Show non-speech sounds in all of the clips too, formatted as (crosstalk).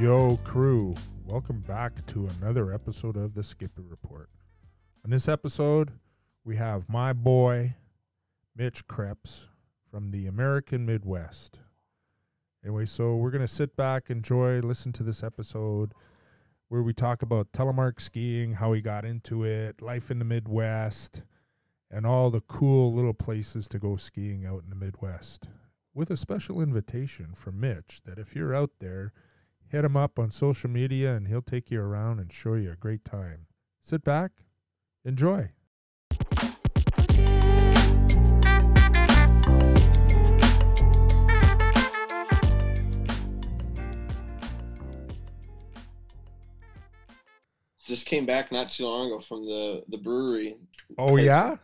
Yo, crew, welcome back to another episode of the Skippy Report. On this episode, we have my boy, Mitch Kreps from the American Midwest. Anyway, so we're going to sit back, enjoy, listen to this episode where we talk about telemark skiing, how he got into it, life in the Midwest, and all the cool little places to go skiing out in the Midwest. With a special invitation from Mitch that if you're out there, hit him up on social media and he'll take you around and show you a great time. Sit back, enjoy. Just came back not too long ago from the the brewery. Oh Place- yeah,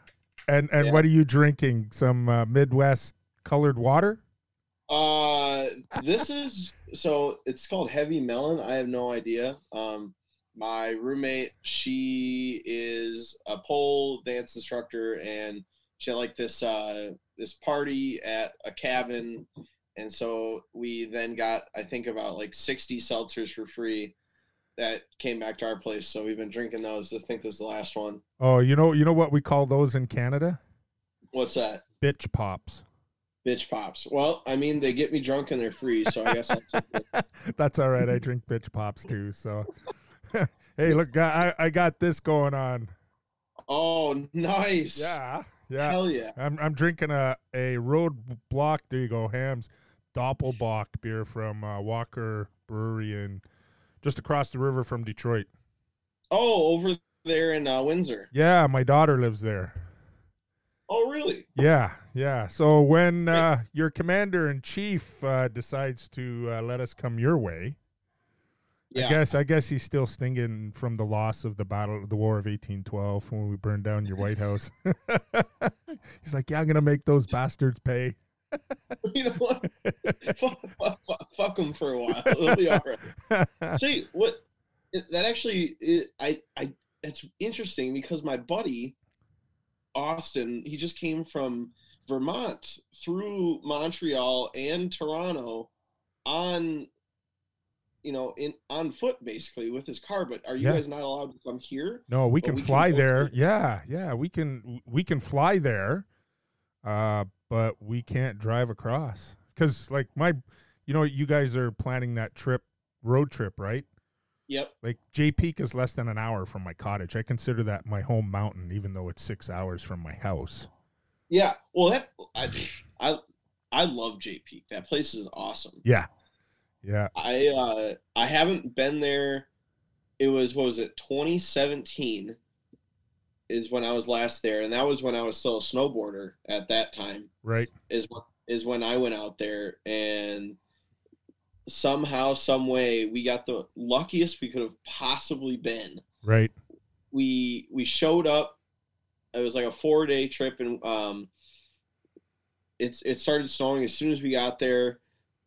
and and Yeah. what are you drinking? Some uh, Midwest colored water? Uh, this is so it's called Heavy Melon. I have no idea. Um, my roommate, she is a pole dance instructor, and she had like this uh this party at a cabin, and so we then got I think about like sixty seltzers for free. That came back to our place, so we've been drinking those. I think this is the last one. Oh, you know you know what we call those in Canada? What's that? Bitch pops. Bitch pops. Well, I mean, they get me drunk and they're free, so I guess I'll take. (laughs) That's all right. I drink bitch pops too. So, (laughs) hey, look, I I got this going on. Oh, nice. Yeah, yeah. Hell yeah. I'm I'm drinking a a roadblock. There you go, Hams Doppelbock beer from uh, Walker Brewery and just across the river from Detroit. Oh, over there in uh, Windsor. Yeah, my daughter lives there. Oh, really? Yeah, yeah. So when uh, your commander in chief uh, decides to uh, let us come your way, Yeah. I guess I guess he's still stinging from the loss of the battle, the War of eighteen twelve, when we burned down your White House. (laughs) he's like, "Yeah, I'm gonna make those bastards pay." (laughs) you know what? fuck, fuck, fuck, fuck them for a while. (laughs) It'll be all right. See what? That actually, it, I, I. It's interesting because my buddy, Austin, he just came from Vermont through Montreal and Toronto, on, you know, in on foot basically with his car. But are you Yeah. guys not allowed to come here? No, we can we fly go there. Yeah, yeah, we can we can fly there, uh, but we can't drive across because like my, you know, you guys are planning that trip, road trip, right? Yep. Like Jay Peak is less than an hour from my cottage. I consider that my home mountain, even though it's six hours from my house. Yeah. Well, that I, I, I love Jay Peak. That place is awesome. Yeah, yeah, I uh I haven't been there. It was what was it? 2017 is when I was last there, and that was when I was still a snowboarder at that time. right. Is when is when I went out there, and somehow, some way, we got the luckiest we could have possibly been. Right. we we showed up. It was like a four day trip, and um, it's it started snowing as soon as we got there.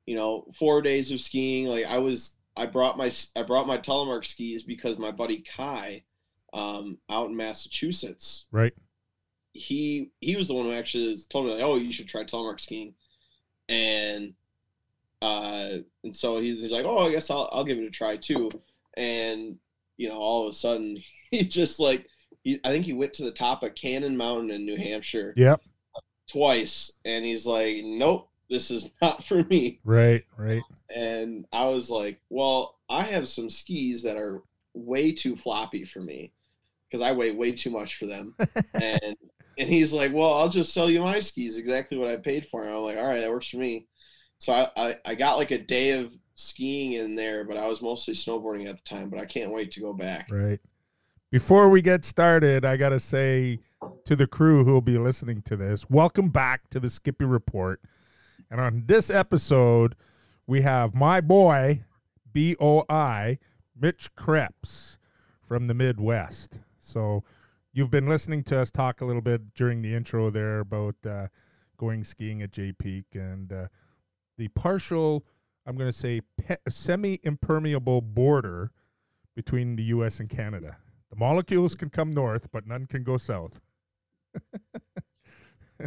You know, four days of skiing. Like I was, I brought my I brought my telemark skis because my buddy Kai, um, out in Massachusetts, Right. he he was the one who actually told me like, oh, you should try telemark skiing, and uh, and so he's, he's like, oh, I guess I'll I'll give it a try too, and you know, all of a sudden (laughs) he just like, he, I think he went to the top of Cannon Mountain in New Hampshire Yep. twice, and he's like, nope, this is (laughs) not for me, Right. Right. and I was like, well, I have some skis that are way too floppy for me because I weigh way too much for them. (laughs) and and he's like, well, I'll just sell you my skis, exactly what I paid for. And I'm like, all right, that works for me. So I, I, I got like a day of skiing in there, but I was mostly snowboarding at the time. But I can't wait to go back. Right. Before we get started, I got to say to the crew who will be listening to this, welcome back to the Skippy Report. And on this episode, we have my boy, B O I, Mitch Kreps from the Midwest. So you've been listening to us talk a little bit during the intro there about uh, going skiing at Jay Peak and uh, the partial, I'm going to say, pe- semi impermeable border between the U.S. and Canada. The molecules can come north, but none can go south. (laughs)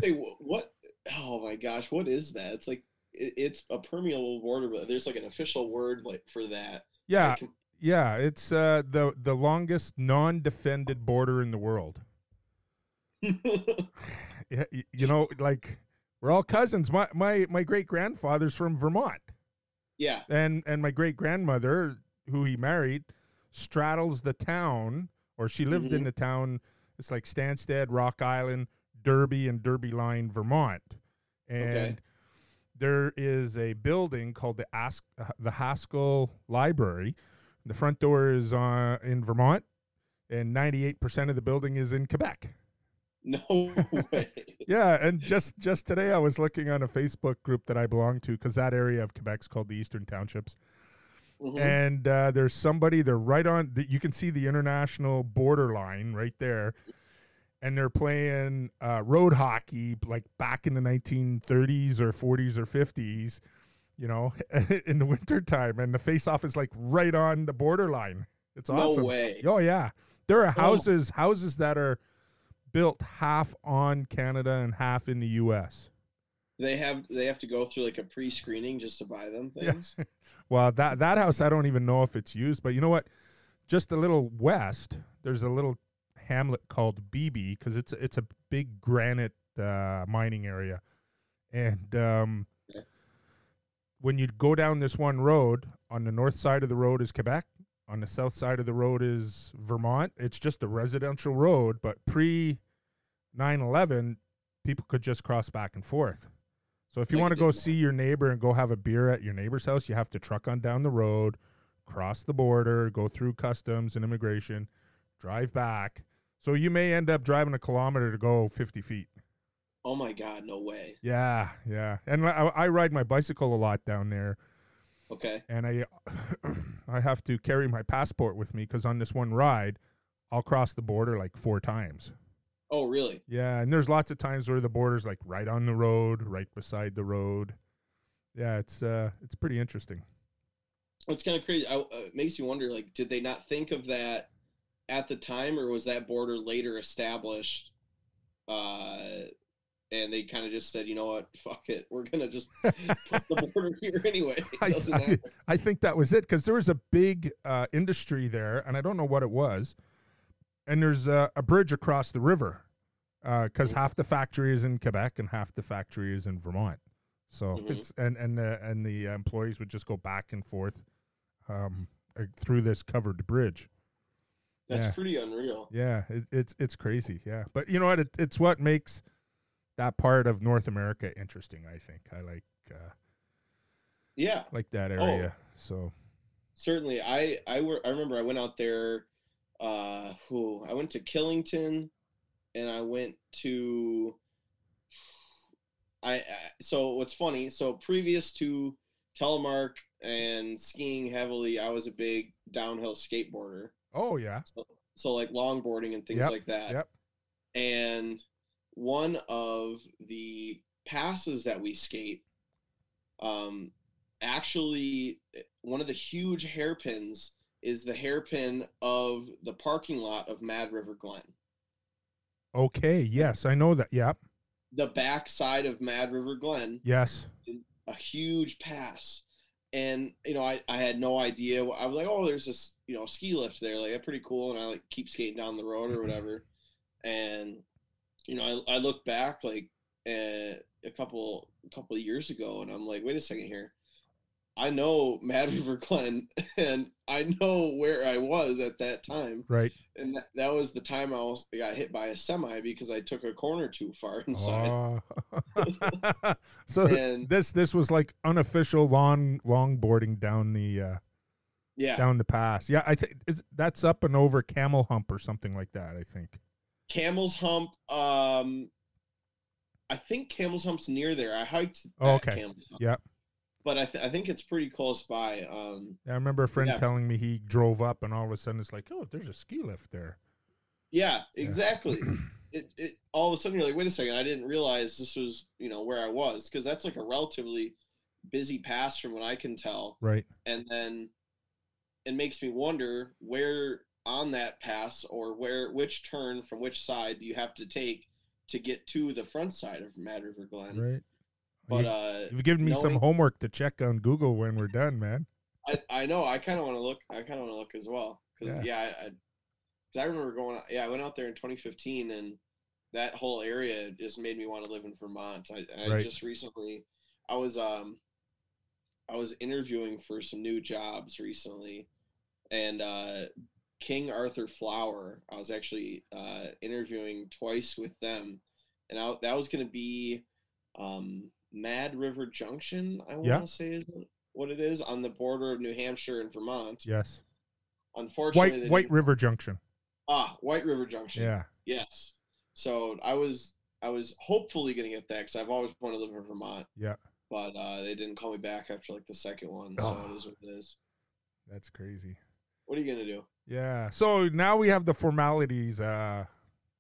Hey, what? Oh my gosh, what is that? It's like it, it's a permeable border, but there's like an official word like for that. Yeah, Like, yeah. It's uh, the the longest non-defended border in the world. (laughs) Yeah, you know, like we're all cousins. My my my great grandfather's from Vermont, yeah. and and my great grandmother, who he married, straddles the town, or she lived in Mhm. the town. It's like Stanstead, Rock Island, Derby, and Derby Line, Vermont, and. Okay. There is a building called the Ask, uh, the Haskell Library. The front door is uh, in Vermont, and 98% of the building is in Quebec. No (laughs) way. Yeah, and just just today I was looking on a Facebook group that I belong to because that area of Quebec's called the Eastern Townships, Mhm. and uh, there's somebody they're right on. The, you can see the international border line right there, and they're playing uh, road hockey like back in the 1930s or 40s or 50s, you know, (laughs) in the wintertime, and the face-off is like right on the borderline. It's awesome. No way. Oh yeah, there are Oh. houses houses that are built half on Canada and half in the U.S. They have they have to go through like a pre-screening just to buy them Yeah. things. (laughs) Well, that that house I don't even know if it's used, but you know what? Just a little west, there's a little hamlet called Beebe because it's it's a big granite uh, mining area, and um, Okay. when you go down this one road, on the north side of the road is Quebec, on the south side of the road is Vermont. It's just a residential road, but pre 9/11, people could just cross back and forth. So if you Like want to go see your neighbor and go have a beer at your neighbor's house, you have to truck on down the road, cross the border, go through customs and immigration, drive back. So you may end up driving a kilometer to go 50 feet. Oh my god, no way. Yeah, yeah. And I, I ride my bicycle a lot down there, Okay. and I (clears throat) I have to carry my passport with me because on this one ride, I'll cross the border like four times. Oh really? Yeah, and there's lots of times where the border's like right on the road, right beside the road. Yeah, it's uh, it's pretty interesting. It's kind of crazy. I, uh, it makes you wonder like did they not think of that at the time or was that border later established uh and they kind of just said, you know what, (laughs) fuck it, we're gonna just (laughs) put the border here (laughs) anyway. I, I. I think that was it because there was a big uh, industry there, and I don't know what it was. And there's a, a bridge across the river because Mhm. half the factory is in Quebec and half the factory is in Vermont. So Mhm. it's and and the and the employees would just go back and forth um, uh, through this covered bridge. That's Yeah. pretty unreal. Yeah, it, it's it's crazy. Yeah, but you know what? It, it's what makes that part of North America interesting. I think I like uh, Yeah, like that Oh. area. So certainly. I I were I remember I went out there. Uh, who I went to Killington, and I went to. I I- so what's funny? So previous to telemark and skiing heavily, I was a big downhill skateboarder. oh yeah, So like longboarding and things Yep, like that. yep. And one of the passes that we skate, um, actually one of the huge hairpins is the hairpin of the parking lot of Mad River Glen. Okay, yes, I know that. Yep, The back side of Mad River Glen, yes. a huge pass. And you know, I, I had no idea. I was like, oh, there's this you know ski lift there, like pretty cool. And I like keep skating down the road or whatever. (laughs) And you know, I, I look back like uh, a couple a couple of years ago, and I'm like, wait a second here. I know (laughs) Mad River Glen, and I know where I was at that time, Right. and that, that was the time I was I got hit by a semi because I took a corner too far (laughs) inside. Oh. (laughs) so And- this this was like unofficial long longboarding down the uh, Yeah, down the pass. Yeah, I think that's up and over Camel Hump or something like that. I think. Camel's Hump. Um, I think Camel's Hump's near there. I hiked. Oh, okay. Camel's Hump, Yep. but I, th- I think it's pretty close by. Um, I remember a friend Yeah. telling me he drove up and all of a sudden it's like, oh, there's a ski lift there. yeah, (clears throat) exactly. it, it all of a sudden you're like, wait a second, I didn't realize this was you know where I was because that's like a relatively busy pass from what I can tell. Right. and then it makes me wonder where on that pass or where which turn from which side do you have to take to get to the front side of Mad River Glen. Right. But you, uh, you've given me some homework to check on Google when we're done, man. I, I know. I kind of want to look. I kind of want to look as well because Yeah. yeah, I, I, 'cause I remember going. Yeah, I went out there in 2015, and that whole area just made me want to live in Vermont. I, I Right. just recently, I was um, I was interviewing for some new jobs recently, and uh, King Arthur Flour. I was actually uh, interviewing twice with them, and I, that was going to be um, Mad River Junction. I want to Yeah. say is what it is on the border of New Hampshire and Vermont. Yes. Unfortunately, White White River Junction. ah White River Junction. Yeah. Yes. So I was I was hopefully going to get that because I've always wanted to live in Vermont. Yeah. But uh, they didn't call me back after like the second one, so Oh. it is what it is. That's crazy. What are you gonna do? Yeah. So now we have the formalities. Uh,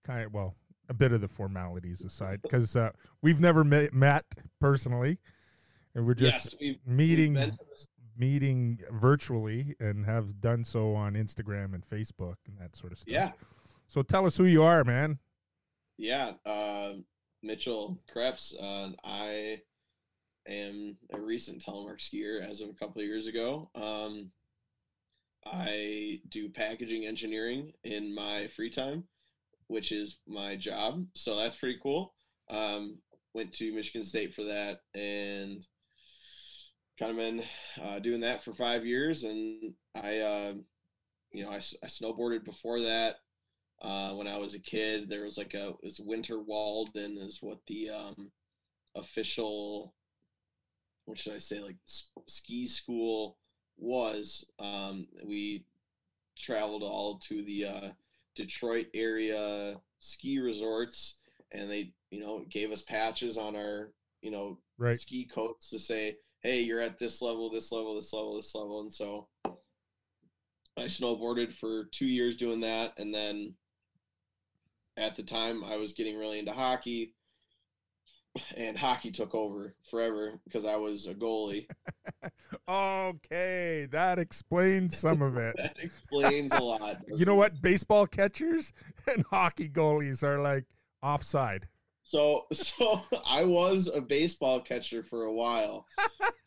kind of well, a bit of the formalities aside, because uh, we've never met, met personally, and we're just yes, we've, we've meeting this- meeting virtually and have done so on Instagram and Facebook and that sort of stuff. Yeah. So tell us who you are, man. Yeah, uh, Mitchell Kreps. Uh, I am a recent telemark skier as of a couple of years ago. Um, I do packaging engineering in my free time, which is my job. So that's pretty cool. Um, went to Michigan State for that and kind of been uh, doing that for five years. And I, uh, you know, I snowboarded before that. Uh, when I was a kid, there was like a it was Winter Walden is what the um, official, what should I say, like ski school was. Um, we traveled all to the uh, Detroit area ski resorts, and they you know gave us patches on our you know Right. ski coats to say, hey, you're at this level, this level, this level, this level, and so. I snowboarded for two years doing that, and then at the time I was getting really into hockey, and hockey took over forever because I was a goalie. (laughs) Okay, that explains some of it. (laughs) That explains a lot. (laughs) you know what? Baseball catchers and hockey goalies are like offside. So, so I was a baseball catcher for a while,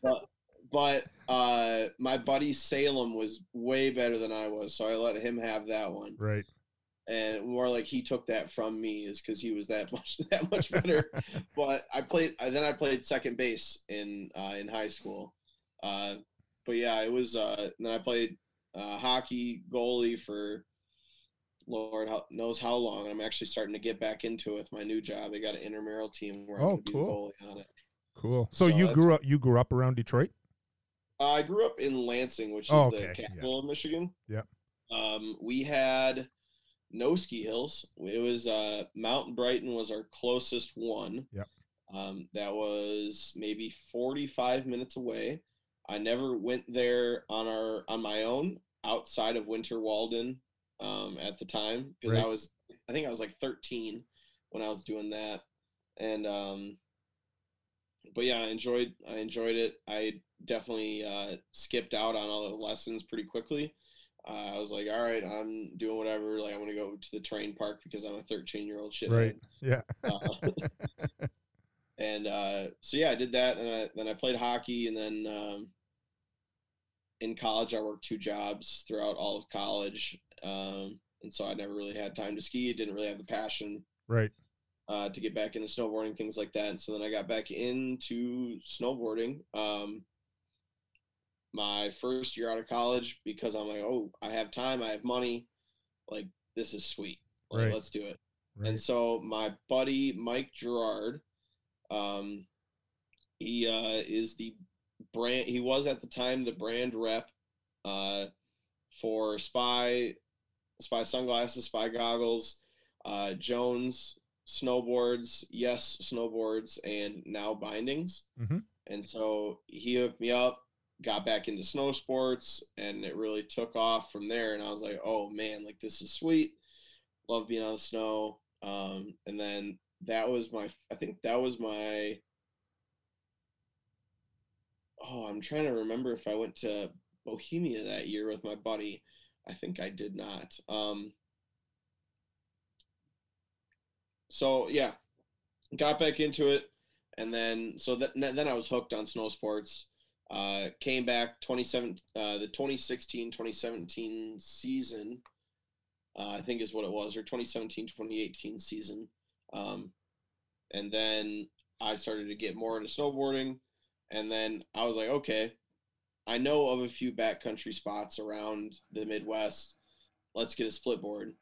but but uh, my buddy Salem was way better than I was, so I let him have that one. Right. And more like he took that from me is because he was that (laughs) much that much (laughs) better. but I played I- then I played second base in uh, in high school. Uh, but yeah, it was. Uh, then I played uh, hockey goalie for Lord knows how long. And I'm actually starting to get back into it with my new job. They got an intramural team where I'm Oh, be cool. the goalie on it. Cool. So, So you grew up you grew up around Detroit? Uh, I grew up in Lansing, which is Oh, the okay, yeah. capital of Michigan. Yeah. Um, we had no ski hills. It was uh, Mount Brighton was our closest one. Yep. Um, that was maybe 45 minutes away. I never went there on our on my own outside of Winter Walden um, at the time because I was I think I was like 13 when I was doing that, and um, but yeah, I enjoyed I enjoyed it. I definitely uh, skipped out on all the lessons pretty quickly. Uh, I was like, all right, I'm doing whatever. Like I'm gonna go to the train park because I'm a 13 year old shit. Right. Yeah. Uh, (laughs) and uh, so yeah, I did that. And I, then I played hockey, and then um, in college I worked two jobs throughout all of college, um, and so I never really had time to ski. Didn't really have the passion Right. uh, to get back into snowboarding, things like that. And so then I got back into snowboarding. Um, my first year out of college because I'm like, oh, I have time, I have money, like this is sweet, like Right. let's do it. Right. And so my buddy Mike Gerard, um, he uh, is the brand. He was at the time the brand rep uh, for Spy, Spy sunglasses, Spy goggles, uh, Jones snowboards, Yes snowboards, and now bindings. Mhm. And so he hooked me up, got back into snow sports, and it really took off from there. And I was like, oh man, like this is sweet. Love being on the snow. Um, and then that was my, I think that was my, oh, I'm trying to remember if I went to Bohemia that year with my buddy. I think I did not. Um, so yeah, got back into it, and then so that then I was hooked on snow sports. Uh, came back 27 uh, the 2016 2017 season uh, I think is what it was, or 2017 2018 season. Um, and then I started to get more into snowboarding. And then I was like, okay, I know of a few backcountry spots around the Midwest. Let's get a split board.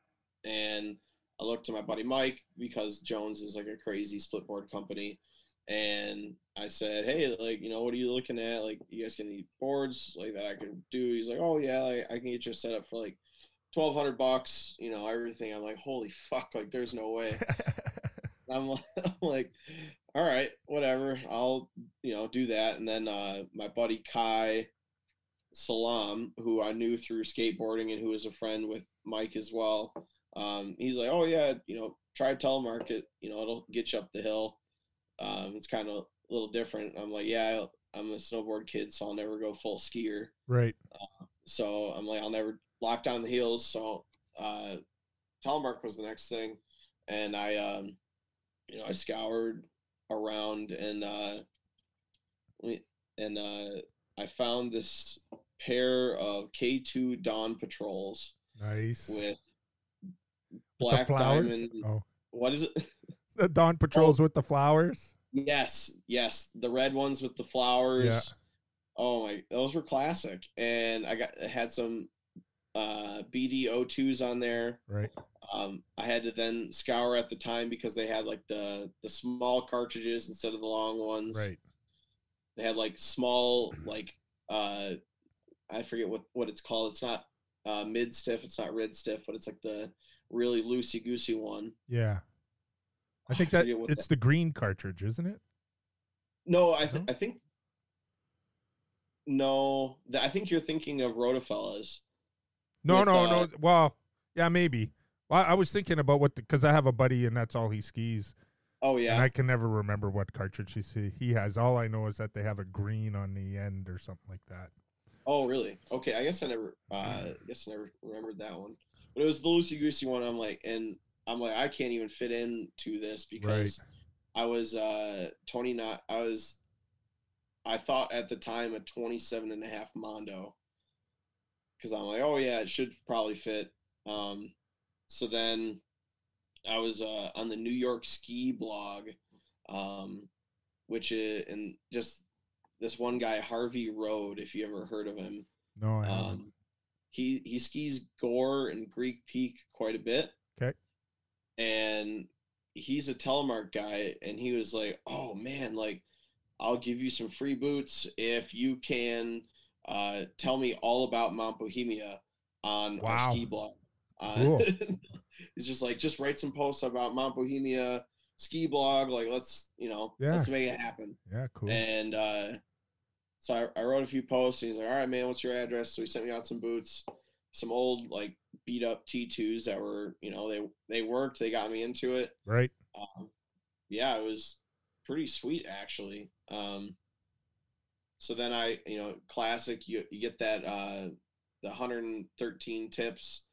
And I looked to my buddy Mike because Jones is like a crazy split board company. And I said, hey, like, you know, what are you looking at? Like, you guys can need boards like that I could do. He's like, oh, yeah, like, I can get you set up for like twelve hundred bucks, you know, everything. I'm like, holy fuck, like there's no way. (laughs) I'm like, (laughs) I'm like, all right, whatever. I'll, you know, do that. And then uh, my buddy Kai Salam, who I knew through skateboarding and who was a friend with Mike as well, um, he's like, oh yeah, you know, try telemarket. You know, it'll get you up the hill. Um, it's kind of a little different. I'm like, yeah, I'm a snowboard kid, so I'll never go full skier. Right. Uh, so I'm like, I'll never lock down the heels. So uh, telemark was the next thing, and I, um, you know, I scoured around and uh, and uh, I found this pair of K2 Dawn Patrols. Nice. With black with diamond. Oh. What is it? The Dawn (laughs) Patrols oh. with the flowers. Yes, yes, the red ones with the flowers. Yeah. Oh my, those were classic. And I got had some uh, BD02s on there. Right. Um, I had to then scour at the time because they had like the the small cartridges instead of the long ones. Right. They had like small like uh, I forget what what it's called. It's not uh, mid stiff. It's not rid stiff, but it's like the really loosey goosey one. Yeah. (sighs) I think I that (laughs) it's that. the green cartridge, isn't it? No, I th- no? I think no. I think you're thinking of Rottefellas. No, with, no, uh, no. Well, yeah, maybe. Well, I was thinking about what because I have a buddy and that's all he skis. Oh yeah. And I can never remember what cartridge he he has. All I know is that they have a green on the end or something like that. Oh really? Okay, I guess I never. Uh, I guess I never remembered that one. But it was the loosey goosey one. I'm like, and I'm like, I can't even fit into this because right. I was uh 20 not. I was. I thought at the time a 27 and a half Mondo because I'm like, oh yeah, it should probably fit. Um, so then I was uh, on the New York ski blog, um, which is and just this one guy Harvey Road, if you ever heard of him. No, I haven't. Um, he he skis Gore and Greek Peak quite a bit. Okay. And he's a telemark guy, and he was like, "Oh man, like I'll give you some free boots if you can uh, tell me all about Mount Bohemia on wow. our ski blog. Uh, cool. (laughs) it's just like just write some posts about Mount Bohemia ski blog. Like let's you know yeah. let's make it happen. Yeah, cool. And uh, so I, I wrote a few posts. And he's like, all right, man, what's your address? So he sent me out some boots, some old like beat up T2s that were you know they they worked. They got me into it. Right. Um, yeah, it was pretty sweet actually. Um, so then I, you know, classic, you, you get that, uh, the 113 tips.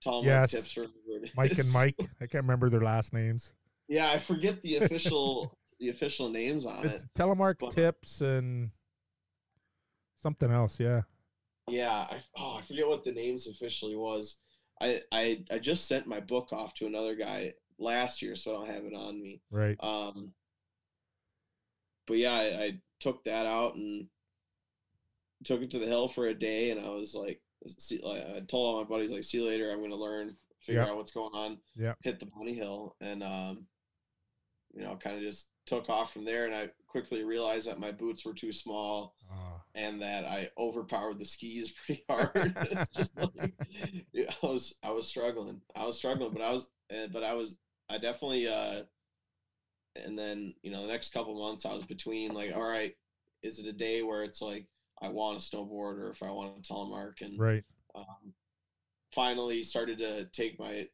Tell yes. tips (laughs) Mike and Mike. I can't remember their last names. Yeah, I forget the official (laughs) the official names on it's it. Telemark but, tips and something else. Yeah. Yeah, I, oh, I forget what the names officially was. I, I I just sent my book off to another guy last year, so I don't have it on me. Right. Um. But yeah, I, I took that out and took it to the hill for a day, and I was like, see, like I told all my buddies like, see you later. I'm gonna learn, figure out what's going on. Yeah. Hit the bunny hill, and um, you know, kind of just took off from there. And I quickly realized that my boots were too small, oh. And that I overpowered the skis (laughs) pretty hard. like, I was I was struggling. I was struggling, but I was eh, but I was I definitely uh and then you know the next couple months I was between like, all right, is it a day where it's like I want to snowboard or if I want to telemark and right. Um, finally started to take my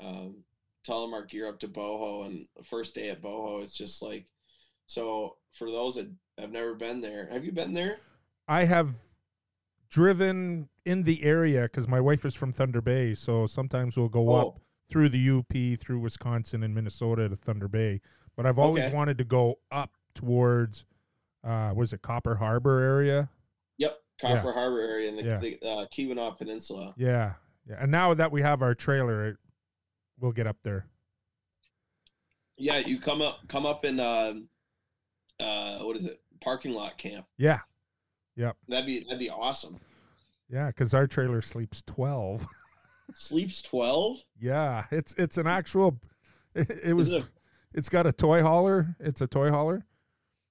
um, telemark gear up to boho and the first day at boho it's just like so for those that have never been there have you been there i have driven in the area because my wife is from thunder bay so sometimes we'll go oh. up through the up through wisconsin and minnesota to thunder bay but I've always okay. wanted to go up towards uh, was it Copper Harbor area? Yep, Copper Harbor area in the, Yeah. the uh, Keweenaw Peninsula. Yeah, yeah. And now that we have our trailer, it, we'll get up there. Yeah, you come up come up in uh, uh, what is it? Parking lot camp. Yeah, That'd be that'd be awesome. yeah. Because our trailer sleeps twelve. (laughs) Sleeps twelve. yeah, it's it's an actual. It, it was. It a- It's got a toy hauler. It's a toy hauler.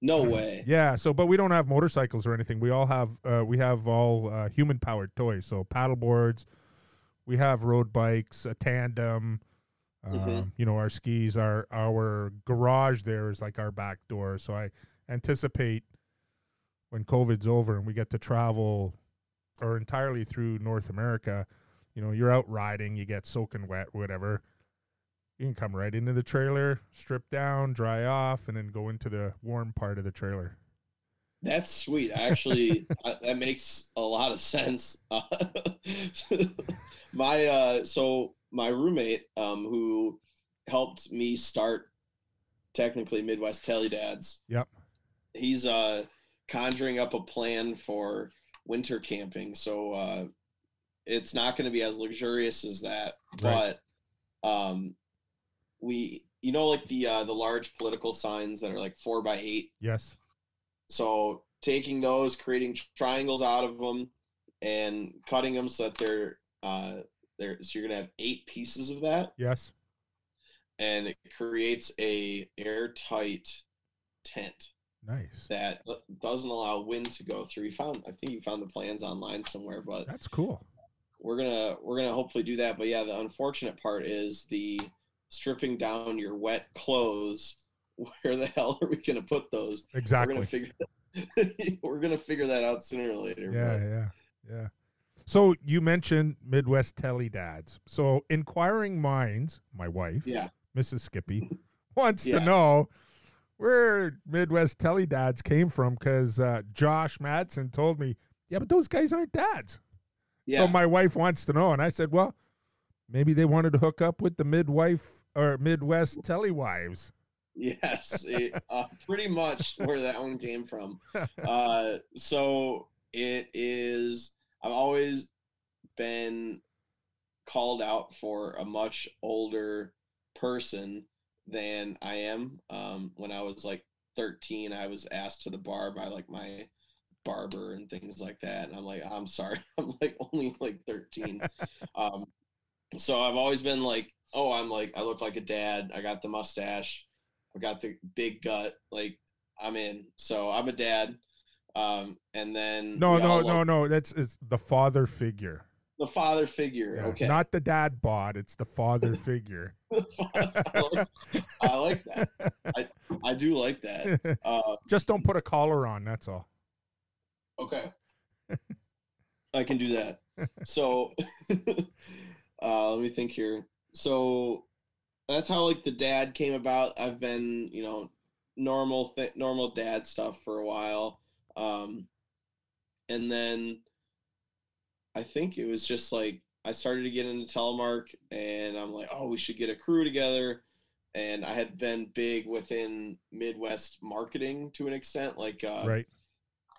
no way. Yeah. So, but we don't have motorcycles or anything. We all have. Uh, we have all uh, human powered toys. So paddle boards. We have road bikes, a tandem. Um, Mhm. You know, our skis. Our our garage there is like our back door. So I anticipate when COVID's over and we get to travel or entirely through North America. You know, you're out riding, you get soaking wet, whatever. You can come right into the trailer, strip down, dry off, and then go into the warm part of the trailer. That's sweet. Actually, (laughs) uh, that makes a lot of sense. Uh, (laughs) my uh, so my roommate, um, who helped me start technically Midwest Telly Dads. Yep. He's uh, conjuring up a plan for winter camping. So uh, it's not going to be as luxurious as that, Right. but um, we, you know, like the uh, the large political signs that are like four by eight Yes. so taking those, creating triangles out of them, and cutting them so that they're uh, they're so you're gonna have eight pieces of that, Yes. and it creates a airtight tent Nice. that doesn't allow wind to go through. You found, I think you found the plans online somewhere, but That's cool. we're gonna we're gonna hopefully do that. But yeah, the unfortunate part is the stripping down your wet clothes. (laughs) Where the hell are we gonna put those? We're Exactly. gonna figure. (laughs) we're gonna figure that out sooner or later. Yeah, but- yeah, yeah. So you mentioned Midwest Telly Dads. So inquiring minds, my wife, Yeah. Mrs. Skippy, (laughs) wants Yeah. to know where Midwest Telly Dads came from because uh, Josh Madsen told me, yeah, but those guys aren't dads. Yeah. So my wife wants to know, and I said, well, maybe they wanted to hook up with the midwife or Midwest Telly wives. yes. (laughs) It, uh, pretty much where that one came from. (laughs) Uh, so it is. I've always been called out for a much older person than I am. Um, when I was like 13, I was asked to the bar by like my barber and things like that, and I'm like, I'm sorry, (laughs) I'm like only like 13. (laughs) um, so I've always been like, oh, I'm like, I look like a dad. I got the mustache. I got the big gut. Like I'm in. So I'm a dad. Um, and then No, no, all no, no. That's it's the father figure. The father figure. Yeah, Okay. Not the dad bod. It's the father (laughs) figure. I, like, I like that. I, I do like that. (laughs) Uh, Just don't put a collar on. That's all. okay. I can do that. (laughs) So uh, let me think here. So that's how like the dad came about. I've been, you know, normal th- normal dad stuff for a while. Um, and then I think it was just like I started to get into telemark and I'm like, oh, we should get a crew together. And I had been big within Midwest marketing to an extent. Like uh, right.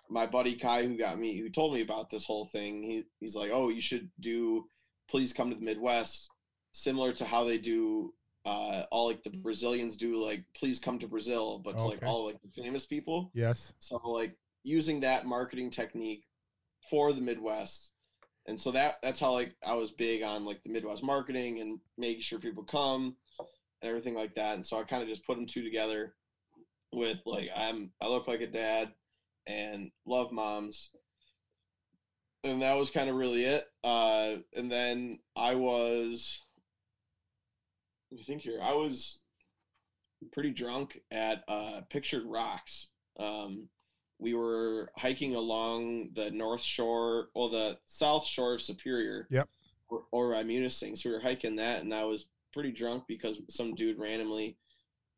my buddy Kai, who got me, who told me about this whole thing, he, he's like, oh, you should do, please come to the Midwest, similar to how they do, uh, all like the Brazilians do, like, please come to Brazil, but to like all like the famous people. Yes. So like using that marketing technique for the Midwest. And so that that's how like I was big on like the Midwest marketing and making sure people come and everything like that. And so I kind of just put them two together with like I'm I look like a dad and love moms. And that was kind of really it. Uh and then I was let me think here. I was pretty drunk at uh Pictured Rocks. Um we were hiking along the north shore, well, the south shore of Superior. Yep. Or, or by Munising. So we were hiking that, and I was pretty drunk because some dude randomly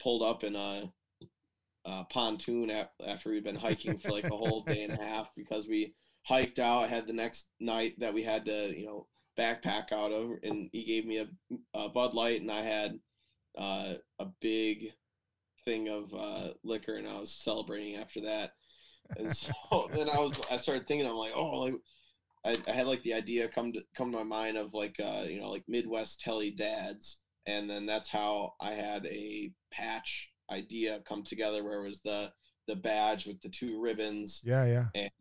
pulled up in a, a pontoon ap- after we'd been hiking for like a whole day and a half because we hiked out. Had the next night that we had to, you know, backpack out of, and he gave me a, a Bud Light, and I had uh, a big thing of uh, liquor, and I was celebrating after that. And so (laughs) then I was I started thinking I'm like oh like I, I had like the idea come to come to my mind of like uh you know like Midwest telly dads and then that's how I had a patch idea come together where it was the the badge with the two ribbons Yeah, yeah. and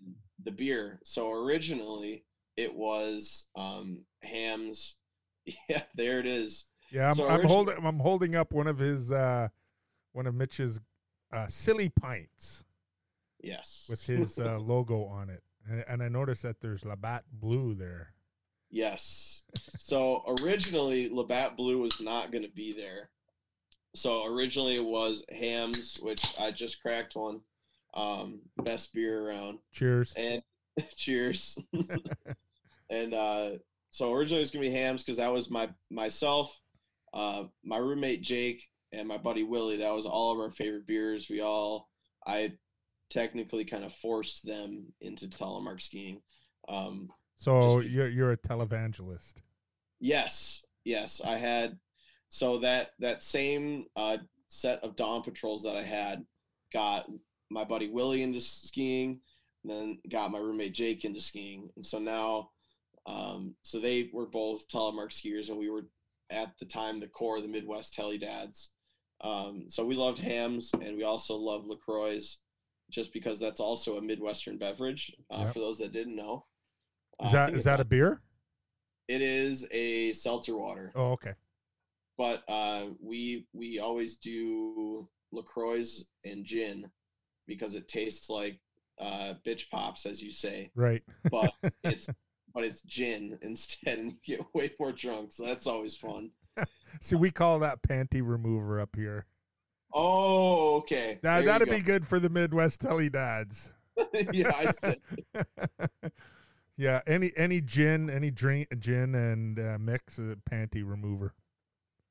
the beer. So originally it was um Hamm's. (laughs) Yeah, there it is. Yeah, I'm, So I'm holding I'm holding up one of his uh one of Mitch's uh silly pints Yes. with his uh, logo on it. And, and I noticed that there's Labatt Blue there. Yes. So originally, Labatt Blue was not going to be there. So originally it was Hamm's, which I just cracked one. Um, best beer around. Cheers. And (laughs) cheers. (laughs) and uh, so originally it was gonna be Hamm's because that was my myself, uh, my roommate Jake, and my buddy Willie. That was all of our favorite beers. We all I technically kind of forced them into telemark skiing. Um, So Just- you're you're a televangelist. Yes, yes, I had. So that that same uh, set of dawn patrols that I had got my buddy Willie into skiing, and then got my roommate Jake into skiing, and so now, um, so they were both telemark skiers, and we were at the time the core of the Midwest Telly Dads. Um, so we loved Hamm's, and we also loved Lacroix, just because that's also a Midwestern beverage. Uh, Yep. For those that didn't know, Uh, Is that think is that a beer? It is a seltzer water Oh, okay. but uh, we we always do Lacroix and gin because it tastes like uh, bitch pops, as you say, Right. but (laughs) it's but it's gin (laughs) instead, and you get way more drunk. So that's always fun. (laughs) See, we call that panty remover up here. Oh, okay. That There that'd you be good for the Midwest telly dads. (laughs) yeah, (laughs) yeah, any any gin, any drink, gin and uh, mix a panty remover.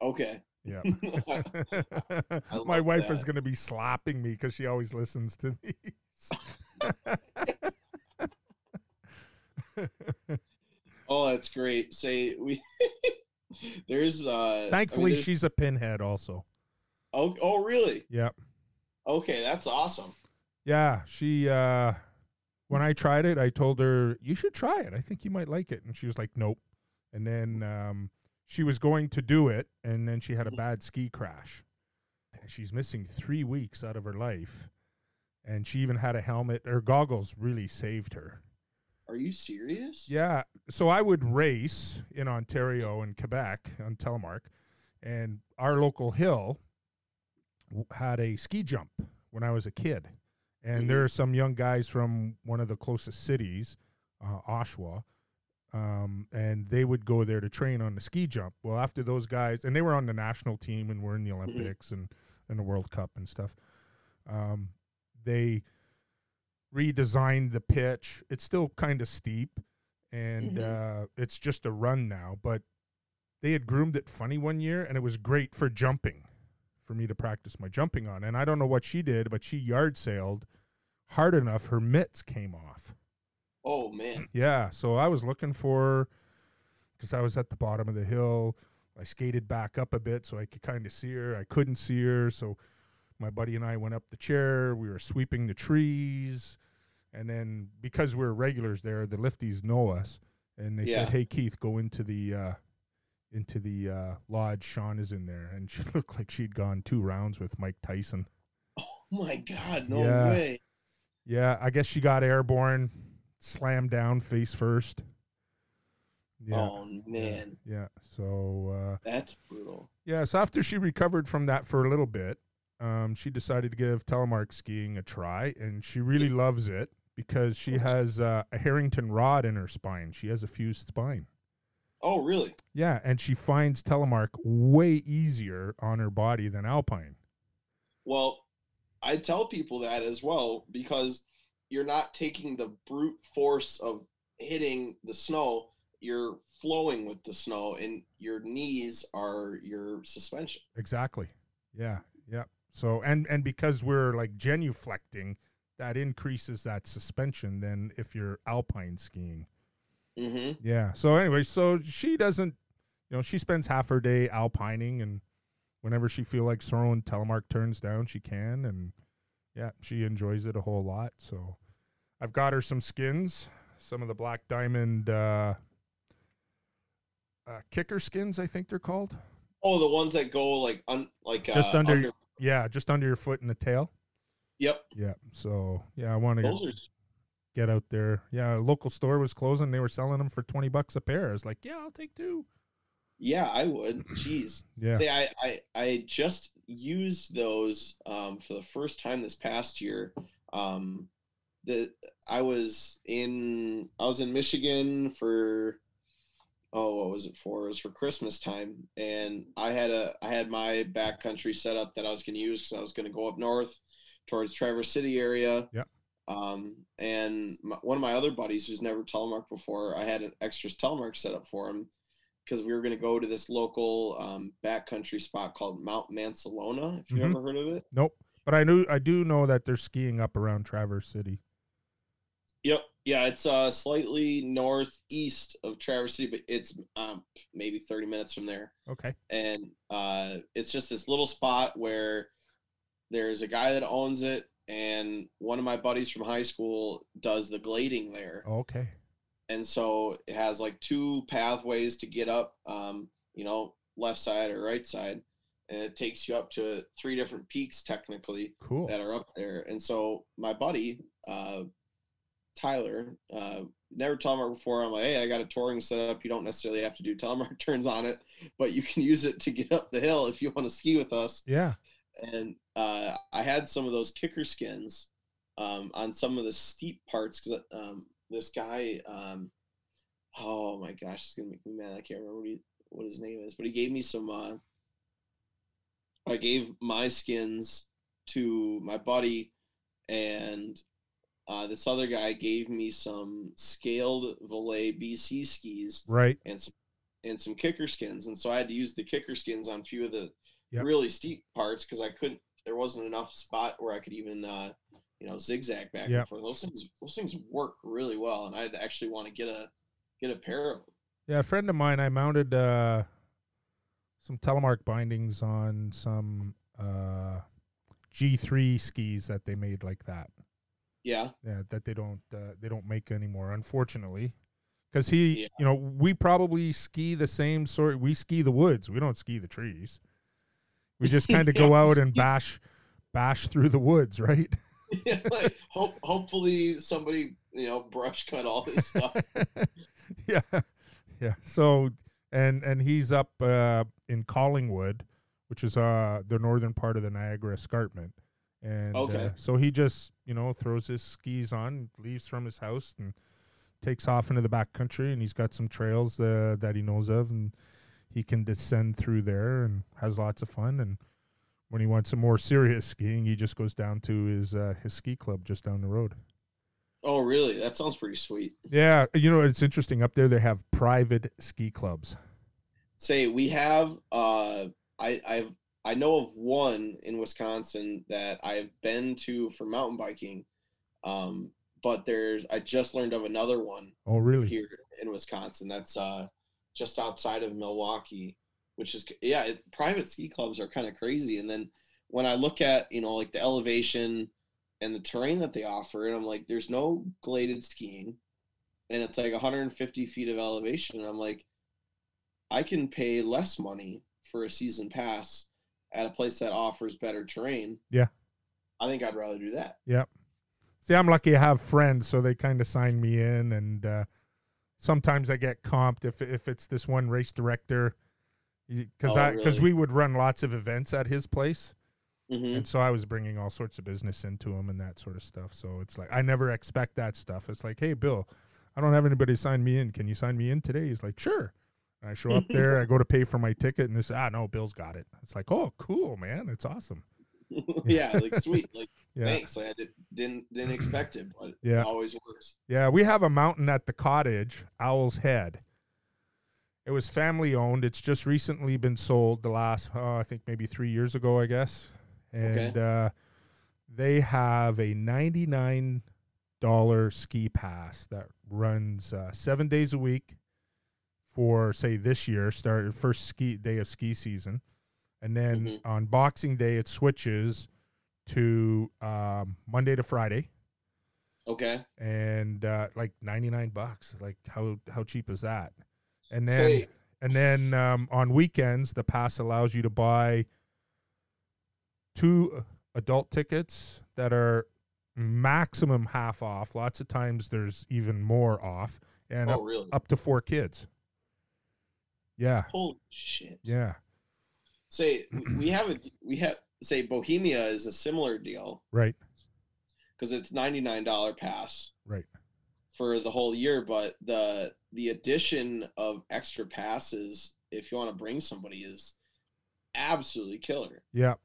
okay. Yeah. (laughs) My wife is going to be slapping me because she always listens to these. Oh, that's great. Say we. There's uh. I mean, Thankfully, there's- she's a pinhead also. Oh, oh, really? Yep. Okay, that's awesome. Yeah. She, uh, when I tried it, I told her, you should try it. I think you might like it. And she was like, nope. And then um, she was going to do it, and then she had a bad ski crash. She's missing three weeks out of her life. And she even had a helmet. Her goggles really saved her. Are you serious? Yeah. So I would race in Ontario and Quebec on telemark, and our local hill had a ski jump when I was a kid. And there Mhm. are some young guys from one of the closest cities, uh, Oshawa, um, and they would go there to train on the ski jump. Well, after those guys, and they were on the national team and were in the Olympics and, and the World Cup and stuff. Um, they redesigned the pitch. It's still kind of steep, and uh, it's just a run now. But they had groomed it funny one year, and it was great for jumping, for me to practice my jumping on. And I don't know what she did, but she yard sailed hard enough, her mitts came off. Oh man. Yeah, so I was looking for because I was at the bottom of the hill. I skated back up a bit so I could kind of see her. I couldn't see her, so my buddy and I went up the chair. We were sweeping the trees, and then because we're regulars there, the lifties know us, and they Yeah. said, "Hey Keith, go into the uh, into the uh, lodge. Sean is in there," and (laughs) she looked like she'd gone two rounds with Mike Tyson. Oh my God, no Yeah. way. Yeah, I guess she got airborne, slammed down face first. Yeah. Oh Yeah, man, Yeah. So uh, that's brutal. yeah. So after she recovered from that for a little bit, um, she decided to give telemark skiing a try, and she really loves it because she has uh, a Harrington rod in her spine. She has a fused spine. Oh really? Yeah, and she finds telemark way easier on her body than alpine. Well, I tell people that as well because you're not taking the brute force of hitting the snow. You're flowing with the snow, and your knees are your suspension. Exactly. Yeah. Yeah. So and and because we're like genuflecting, that increases that suspension. than if you're alpine skiing. Mm-hmm. Yeah. So anyway, so she doesn't, you know, she spends half her day alpining, and whenever she feel like throwing telemark turns down, she can, and yeah, she enjoys it a whole lot. So I've got her some skins, some of the Black Diamond uh, uh, kicker skins, I think they're called. Oh, the ones that go like un, like Just uh, under- Yeah, just under your foot and the tail. Yep, Yeah. So yeah, I want to those are get out there. Yeah, a local store was closing. They were selling them for twenty bucks a pair. I was like, yeah, I'll take two. Yeah, I would. Jeez. Yeah. See, I, I I just used those um, for the first time this past year. Um, the I was in I was in Michigan for oh what was it for? It was for Christmas time, and I had a I had my backcountry set up that I was going to use because I was going to go up north towards Traverse City area. Yep. Um, and my, one of my other buddies who's never telemarked before, I had an extras telemark set up for him because we were going to go to this local um, backcountry spot called Mount Mancelona. If you Mhm. ever heard of it. Nope. But I knew I do know that they're skiing up around Traverse City. Yep. Yeah, it's uh slightly northeast of Traverse City, but it's um maybe 30 minutes from there. Okay. And uh it's just this little spot where there's a guy that owns it and one of my buddies from high school does the glading there. Okay. And so it has like two pathways to get up um, you know, left side or right side. And it takes you up to three different peaks technically Cool. that are up there. And so my buddy, uh, Tyler, uh, never telemark before. I'm like, hey, I got a touring set up. You don't necessarily have to do telemark (laughs) turns on it, but you can use it to get up the hill if you want to ski with us. Yeah. And uh, I had some of those kicker skins um, on some of the steep parts because um, this guy, um, oh my gosh, it's gonna make me mad. I can't remember what, he, what his name is, but he gave me some. Uh, I gave my skins to my buddy, and uh, this other guy gave me some scaled Voile BC skis Right. and some and some kicker skins, and so I had to use the kicker skins on a few of the Yep. really steep parts because I couldn't. There wasn't enough spot where I could even, uh, you know, zigzag back Yep. and forth. Those things, those things work really well, and I'd actually want to get a get a pair of them. Yeah, a friend of mine, I mounted uh, some telemark bindings on some uh, G3 skis that they made like that. Yeah, Yeah, that they don't uh, they don't make anymore, unfortunately. Because he, Yeah. you know, we probably ski the same sort. We ski the woods. We don't ski the trees. We just (laughs) kind of go out and bash, bash through the woods, right? (laughs) like, hope, hopefully somebody you know brush cut all this stuff. (laughs) yeah, yeah. So and and he's up uh, in Collingwood, which is uh the northern part of the Niagara Escarpment, and Okay. uh, so he just you know throws his skis on, leaves from his house, and takes off into the back country, and he's got some trails uh, that he knows of, and he can descend through there and has lots of fun and. When he wants some more serious skiing, he just goes down to his uh, his ski club just down the road. Oh, really? That sounds pretty sweet. Yeah, you know it's interesting up there. They have private ski clubs. say we have uh i i've i know of one in wisconsin that i've been to for mountain biking um but there's i just learned of another one Oh, really? here in wisconsin that's uh just outside of milwaukee which is yeah it, private ski clubs are kind of crazy and then when i look at you know like the elevation and the terrain that they offer and i'm like there's no gladed skiing and it's like 150 feet of elevation and i'm like I can pay less money for a season pass at a place that offers better terrain. Yeah. I think I'd rather do that. Yeah. See, I'm lucky I have friends, so they kind of sign me in, and uh, sometimes I get comped if if it's this one race director, because Oh, I because really? we would run lots of events at his place, hmm and so I was bringing all sorts of business into him and that sort of stuff. So it's like I never expect that stuff. It's like, hey, Bill, I don't have anybody sign me in. Can you sign me in today? He's like, sure. And I show up (laughs) there, I go to pay for my ticket, and they say, ah, no, Bill's got it. It's like, oh, cool, man, it's awesome. (laughs) yeah, like sweet. Like (laughs) Yeah. thanks. Like, I did, didn't didn't (clears throat) expect it, but Yeah. it always works. Yeah, we have a mountain at the cottage, Owl's Head. It was family owned. It's just recently been sold the last, oh, I think maybe three years ago, I guess. And uh, they have a $99 ski pass that runs uh, seven days a week for, say, this year, start first ski day of ski season. And then Mhm. on Boxing Day, it switches to um, Monday to Friday Okay. and uh, like 99 bucks. Like how how cheap is that? And then Say, and then um, on weekends, the pass allows you to buy two adult tickets that are maximum half off. Lots of times there's even more off, and oh, up, really? up to four kids. Yeah, Holy shit. yeah, Say, (clears throat) we- have a, we have, say, Bohemia is a similar deal. Right, because it's $99 pass. Right. for the whole year, but the, the addition of extra passes, if you want to bring somebody, is absolutely killer. Yeah,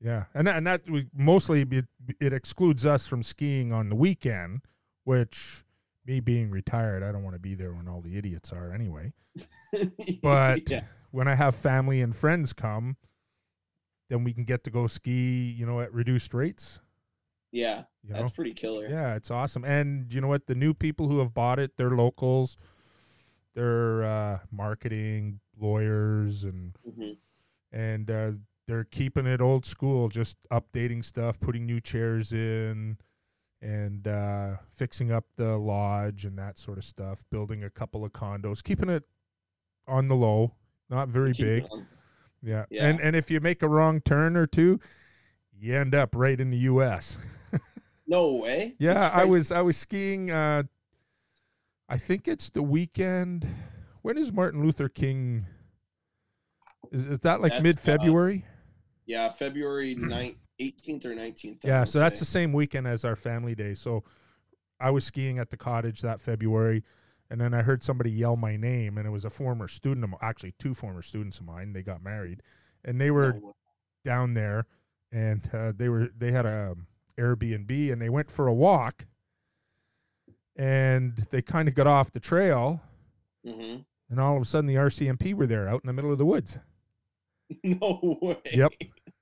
yeah, and that, and that we mostly it, it excludes us from skiing on the weekend, which me being retired, I don't want to be there when all the idiots are anyway. (laughs) But yeah, when I have family and friends come, then we can get to go ski, you know, at reduced rates. yeah, You know, that's pretty killer. yeah, it's awesome. And you know what? The new people who have bought it, they're locals. They're uh, marketing lawyers and Mhm. and uh, they're keeping it old school, just updating stuff, putting new chairs in, and uh, fixing up the lodge and that sort of stuff. Building a couple of condos, keeping it on the low, not very big. Yeah. Yeah. and and if you make a wrong turn or two, you end up right in the U.S. (laughs) No way. Yeah, I was I was skiing. Uh, I think it's the weekend. When is Martin Luther King? Is, is that like uh, mid February? Yeah, February 9th, 18th or 19th. I yeah, so that's the same weekend as our family day. So I was skiing at the cottage that February, and then I heard somebody yell my name, and it was a former student of actually two former students of mine. They got married, and they were down there, and uh, they were they had a Airbnb, and they went for a walk, and they kind of got off the trail, Mhm. and all of a sudden the RCMP were there out in the middle of the woods. (laughs) No way. Yep.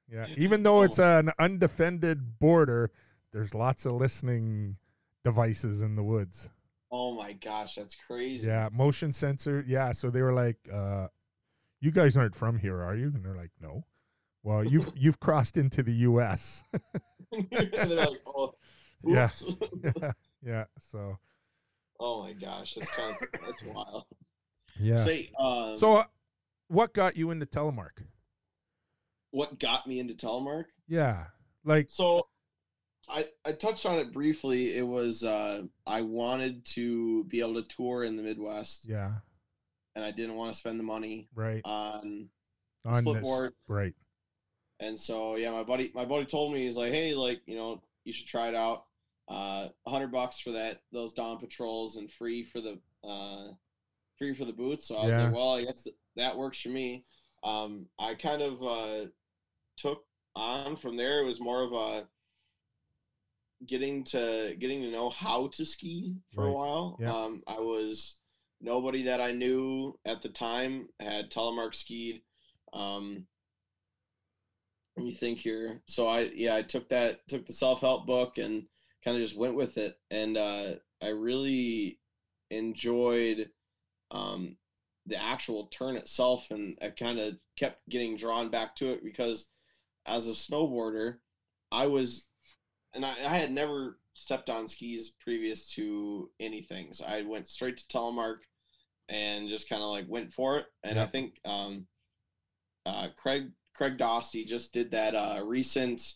Yeah, even though it's Oh. an undefended border, there's lots of listening devices in the woods. Oh my gosh, that's crazy. Yeah, motion sensor. Yeah, so they were like, uh, "You guys aren't from here, are you?" And they're like, "No." Well, you've (laughs) you've crossed into the U.S. (laughs) They're like, oh, (laughs) Yeah. oops. yeah. So oh my gosh, that's kind of that's wild. yeah. Say, um, So, uh, what got you into telemark? what got me into telemark? Yeah, like So, I I touched on it briefly. It was uh, I wanted to be able to tour in the Midwest, yeah, and I didn't want to spend the money right on on split board. right. And so yeah, my buddy my buddy told me he's like, hey, like you know, you should try it out. Uh, a hundred bucks for that those dawn patrols and free for the uh, free for the boots. So I was Yeah. like, well, I guess that works for me. Um, I kind of uh, took on from there. It was more of a getting to getting to know how to ski for a while. Yeah. Um, I was nobody that I knew at the time had telemark skied. Um, let me think here. So I yeah I took that took the self help book and kind of just went with it, and uh, I really enjoyed um, the actual turn itself, and I kind of kept getting drawn back to it because as a snowboarder, I was, and I, I had never stepped on skis previous to anything, so I went straight to telemark and just kind of like went for it, and I think um, uh, Craig Craig Dostie just did that uh, recent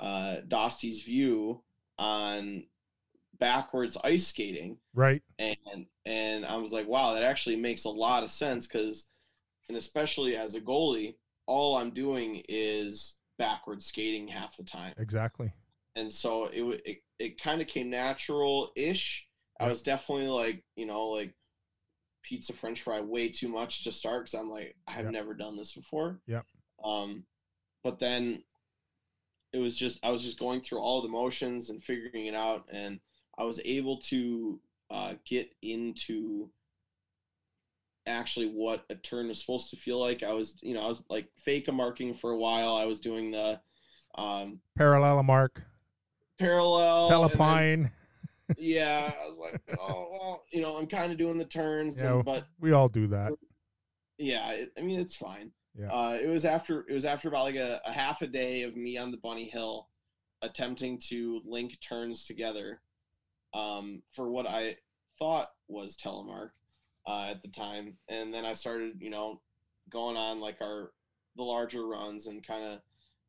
uh, Dostie's view on backwards ice skating, Right. and and I was like, wow, that actually makes a lot of sense because, and especially as a goalie, all I'm doing is backwards skating half the time, Exactly. And so it it, it kind of came natural ish. I was definitely like you know like pizza French fry way too much to start because I'm like I have Yep. never done this before. Yep. Um, but then it was just I was just going through all the motions and figuring it out, and I was able to uh, get into actually what a turn is supposed to feel like. I was, you know, I was like fake a marking for a while. I was doing the um, Parallel mark. Parallel, and then- Telepine. (laughs) yeah, I was like, oh well, you know, I'm kind of doing the turns, Yeah, and, but we all do that. yeah, it, I mean, it's fine. Yeah. Uh, it was after it was after about like a, a half a day of me on the bunny hill, attempting to link turns together. um, for what I thought was telemark uh, at the time, and then I started, you know, going on like our the larger runs and kind of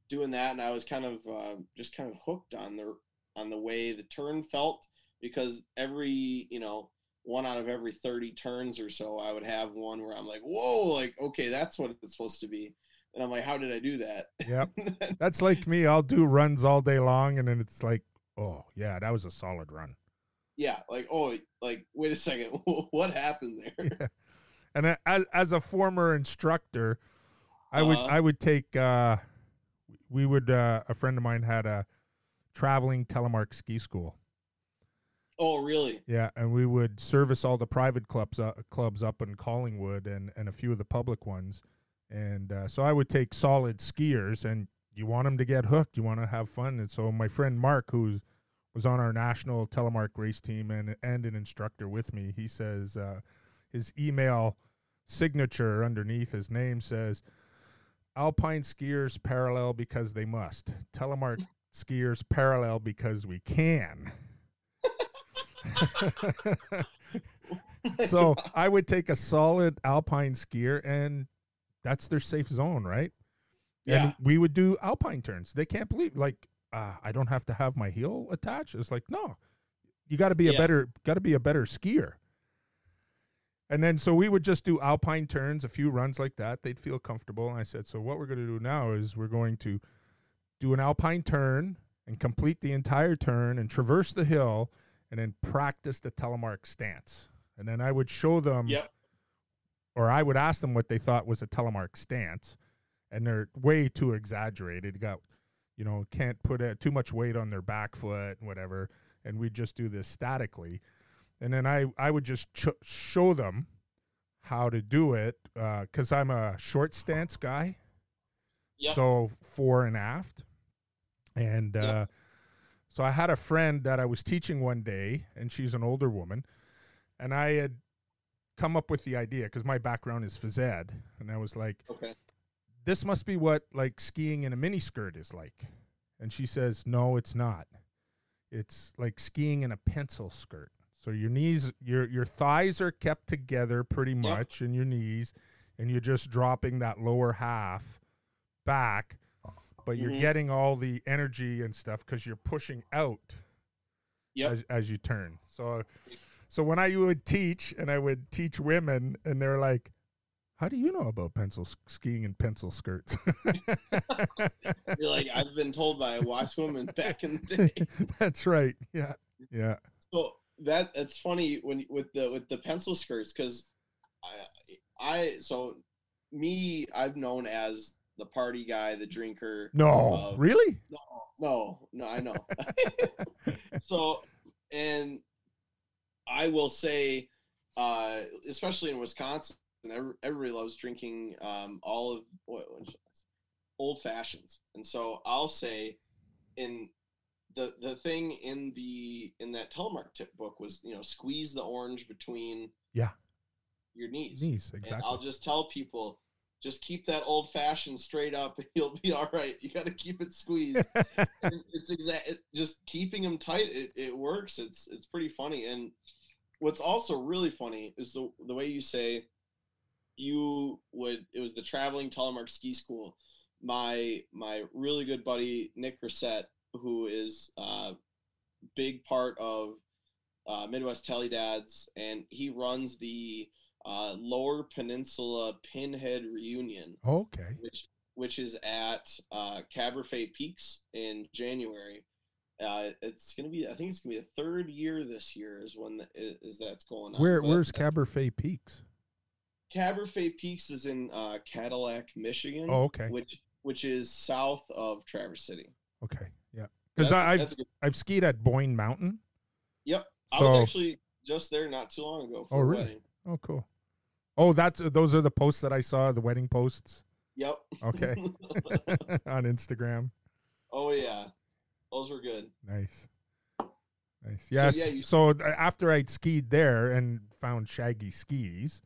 doing that, and I was kind of uh, just kind of hooked on the on the way the turn felt because every you know one out of every 30 turns or so i would have one where i'm like whoa like okay that's what it's supposed to be and i'm like how did i do that Yep. (laughs) That's like me. I'll do runs all day long, and then it's like, oh yeah, that was a solid run. yeah like oh like wait a second (laughs) what happened there (laughs) And as as a former instructor, I would Uh-huh. I would take. Uh, we would. Uh, a friend of mine had a traveling telemark ski school. oh really Yeah, and we would service all the private clubs uh, clubs up in Collingwood and and a few of the public ones. And uh, so I would take solid skiers, and you want them to get hooked. You want to have fun. And so my friend Mark, who's was on our national telemark race team and and an instructor with me, he says uh, his email signature underneath his name says Alpine skiers parallel because they must. Telemark skiers parallel because we can. (laughs) so I would take a solid alpine skier, and that's their safe zone, right? Yeah. And we would do alpine turns. They can't believe like uh, I don't have to have my heel attached. It's like no, you got to be a better got to be a better skier. And then so we would just do alpine turns, a few runs like that. They'd feel comfortable. And I said, so what we're going to do now is we're going to do an alpine turn and complete the entire turn and traverse the hill and then practice the telemark stance. And then I would show them Yep. or I would ask them what they thought was a telemark stance, and they're way too exaggerated. Got, you know, can't put uh, too much weight on their back foot and whatever, and we just do this statically, and then I I would just ch- show them how to do it because I'm a short stance guy, Yep. so fore and aft, and Yep. uh, so I had a friend that I was teaching one day, and she's an older woman, and I had come up with the idea because my background is phys ed, and I was like, okay this must be what like skiing in a mini skirt is like. And she says, no, it's not. It's like skiing in a pencil skirt. So your knees, your your thighs are kept together pretty much, in your knees, and you're just dropping that lower half back, but you're Mhm. getting all the energy and stuff because you're pushing out Yep. as, as you turn. So, so when I would teach and I would teach women, and they're like, "How do you know about pencil skiing and pencil skirts?" (laughs) you're like i've been told by a wise woman back in the (laughs) day That's right. Yeah, yeah. So that that's funny when with the with the pencil skirts because I I so me I've known as the party guy, the drinker. No, Uh, really? No, no, no, I know. (laughs) so and I will say, uh, especially in Wisconsin, every- everybody loves drinking um, all of what, what should I say? old fashions, and so I'll say in the the thing in the in that telemark tip book was you know squeeze the orange between Yeah. your knees. Knees, And exactly. I'll just tell people just keep that old fashioned straight up and (laughs) you'll be all right. You got to keep it squeezed. (laughs) And it's exact it, just keeping them tight it, it works. It's it's pretty funny and what's also really funny is the the way you say you would it was the traveling telemark ski school. My my really good buddy Nick Grissett who is a big part of uh, Midwest Tele Dads, and he runs the uh, Lower Peninsula Pinhead Reunion, okay. which which is at uh, Caberfae Peaks in January. Uh, it's gonna be, I think it's gonna be the third year this year is when the, is, is that's going on. Where But where's Caberfae Peaks? Caberfae Peaks is in uh, Cadillac, Michigan, Oh, okay. which which is south of Traverse City. Okay. Yeah. Because I've that's I've skied at Boyne Mountain. yep, I So- was actually just there not too long ago for Oh, a really? wedding. Oh, cool. Oh, that's those are the posts that I saw, the wedding posts. Yep. Okay. (laughs) (laughs) on Instagram. oh yeah, those were good. Nice. Nice. Yes. yeah, So, you- uh, after I'd skied there and found Shaggy Skis,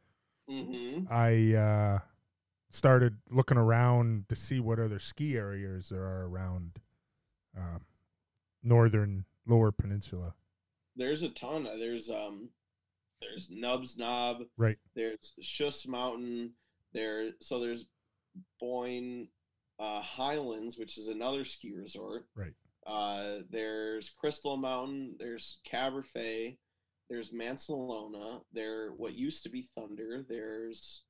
hmm I uh, started looking around to see what other ski areas there are around um, northern Lower Peninsula. there's a ton. There's um there's Nub's Nob. Right. There's Schuss Mountain. There so there's Boyne uh, Highlands, which is another ski resort. Right. Uh, there's Crystal Mountain. There's Caberfae. There's Mancelona. There what used to be Thunder. There's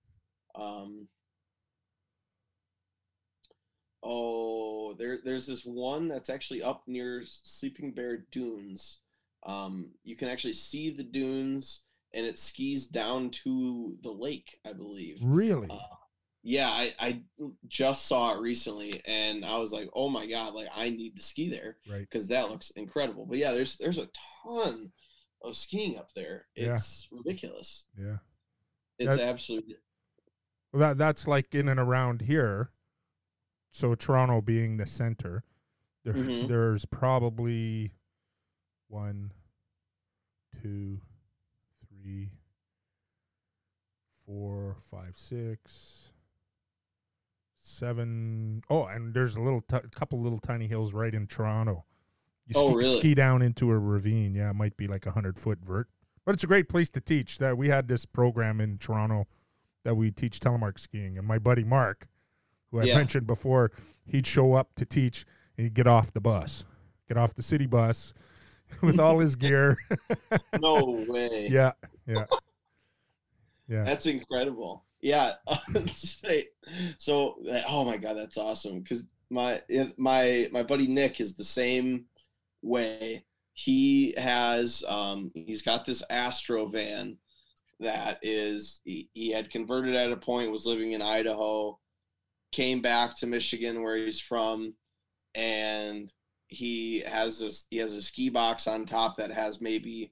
um oh there there's this one that's actually up near Sleeping Bear Dunes. Um, you can actually see the dunes and it skis down to the lake, I believe. Really? Uh, yeah, I, I just saw it recently and I was like, oh my god, like I need to ski there right. because that looks incredible. But yeah, there's there's a ton of skiing up there. Yeah. It's ridiculous. Yeah. It's That- absolutely Well, that that's like in and around here. So Toronto being the center, there, Mhm. there's probably one, two, three, four, five, six, seven. Oh, and there's a little, t- couple little tiny hills right in Toronto. You Oh, ski, really? ski down into a ravine. Yeah, it might be like a hundred foot vert, but it's a great place to teach. That we had this program in Toronto that we teach telemark skiing, and my buddy Mark, who I Yeah. mentioned before, he'd show up to teach, and he'd get off the bus, get off the city bus, (laughs) with all his gear. (laughs) (laughs) no way. yeah, yeah, yeah. That's incredible. Yeah. So oh my god, that's awesome. Because my my my buddy Nick is the same way. He has um he's got this Astro van that is he, he had converted at a point, was living in Idaho, came back to Michigan where he's from, and he has this he has a ski box on top that has maybe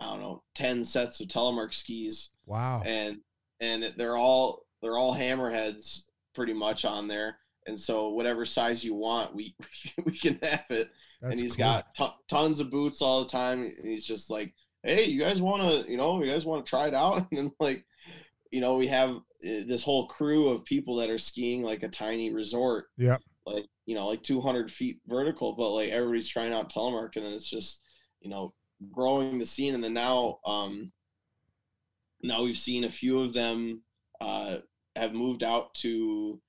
I don't know, 10 sets of telemark skis. Wow. and and they're all they're all hammerheads pretty much on there. And so whatever size you want we (laughs) we can have it. That's and he's cool. got ton tons of boots all the time. And he's just like hey you guys want to you know you guys want to try it out? (laughs) And then like you know we have this whole crew of people that are skiing like a tiny resort Yep. like you know like 200 feet vertical but like everybody's trying out telemark and then it's just you know growing the scene and then now um now we've seen a few of them uh have moved out to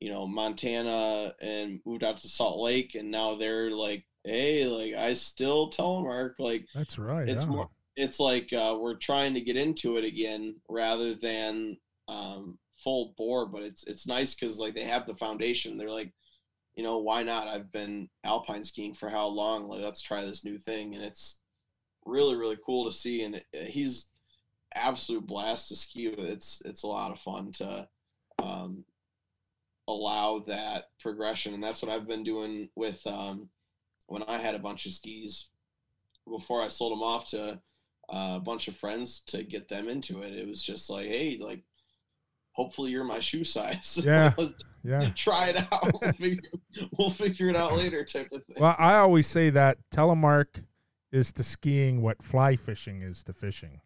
you know montana and moved out to salt lake and now they're like hey like i still telemark like That's right. it's yeah. more it's like uh, we're trying to get into it again rather than um, full bore but it's it's nice because like they have the foundation. They're like you know why not? I've been alpine skiing for how long? Like let's try this new thing. And it's really really cool to see and it, he's absolute blast to ski with. It's it's a lot of fun to um, allow that progression. And that's what i've been doing with um, when i had a bunch of skis before i sold them off to uh, a bunch of friends to get them into it. It was just like hey like hopefully you're my shoe size (laughs) Yeah. Yeah. try it out we'll (laughs) figure, we'll figure it out later type of thing Well, I always say that telemark is to skiing what fly fishing is to fishing.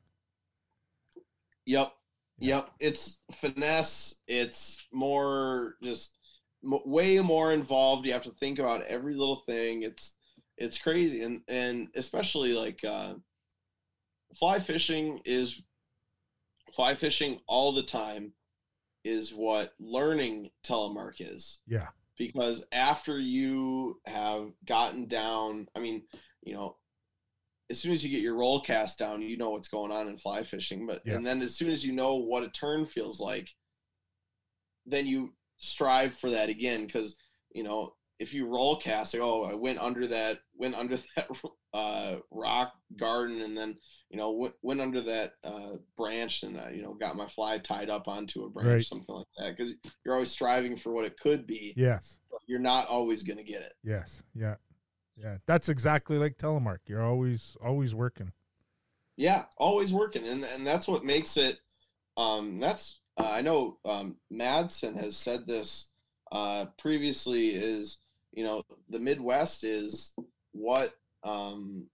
Yep. Yep. It's finesse. It's more just way more involved. You have to think about every little thing. It's it's crazy, and and especially like uh, fly fishing is fly fishing all the time is what learning telemark is Yeah. because after you have gotten down, I mean, you know, as soon as you get your roll cast down, you know what's going on in fly fishing. But Yeah. and then as soon as you know what a turn feels like, then you strive for that again because you know if you roll cast, like, oh, I went under that, went under (laughs) that uh, rock garden, and then you know went, went under that uh, branch, and uh, you know got my fly tied up onto a branch, Right. something like that. Because you're always striving for what it could be Yes. you're not always going to get it. Yes. Yeah. Yeah. That's exactly like telemark. You're always always working. Yeah, always working, and and that's what makes it. Um, that's uh, I know um, Madsen has said this uh, previously. Is you know the Midwest is what um,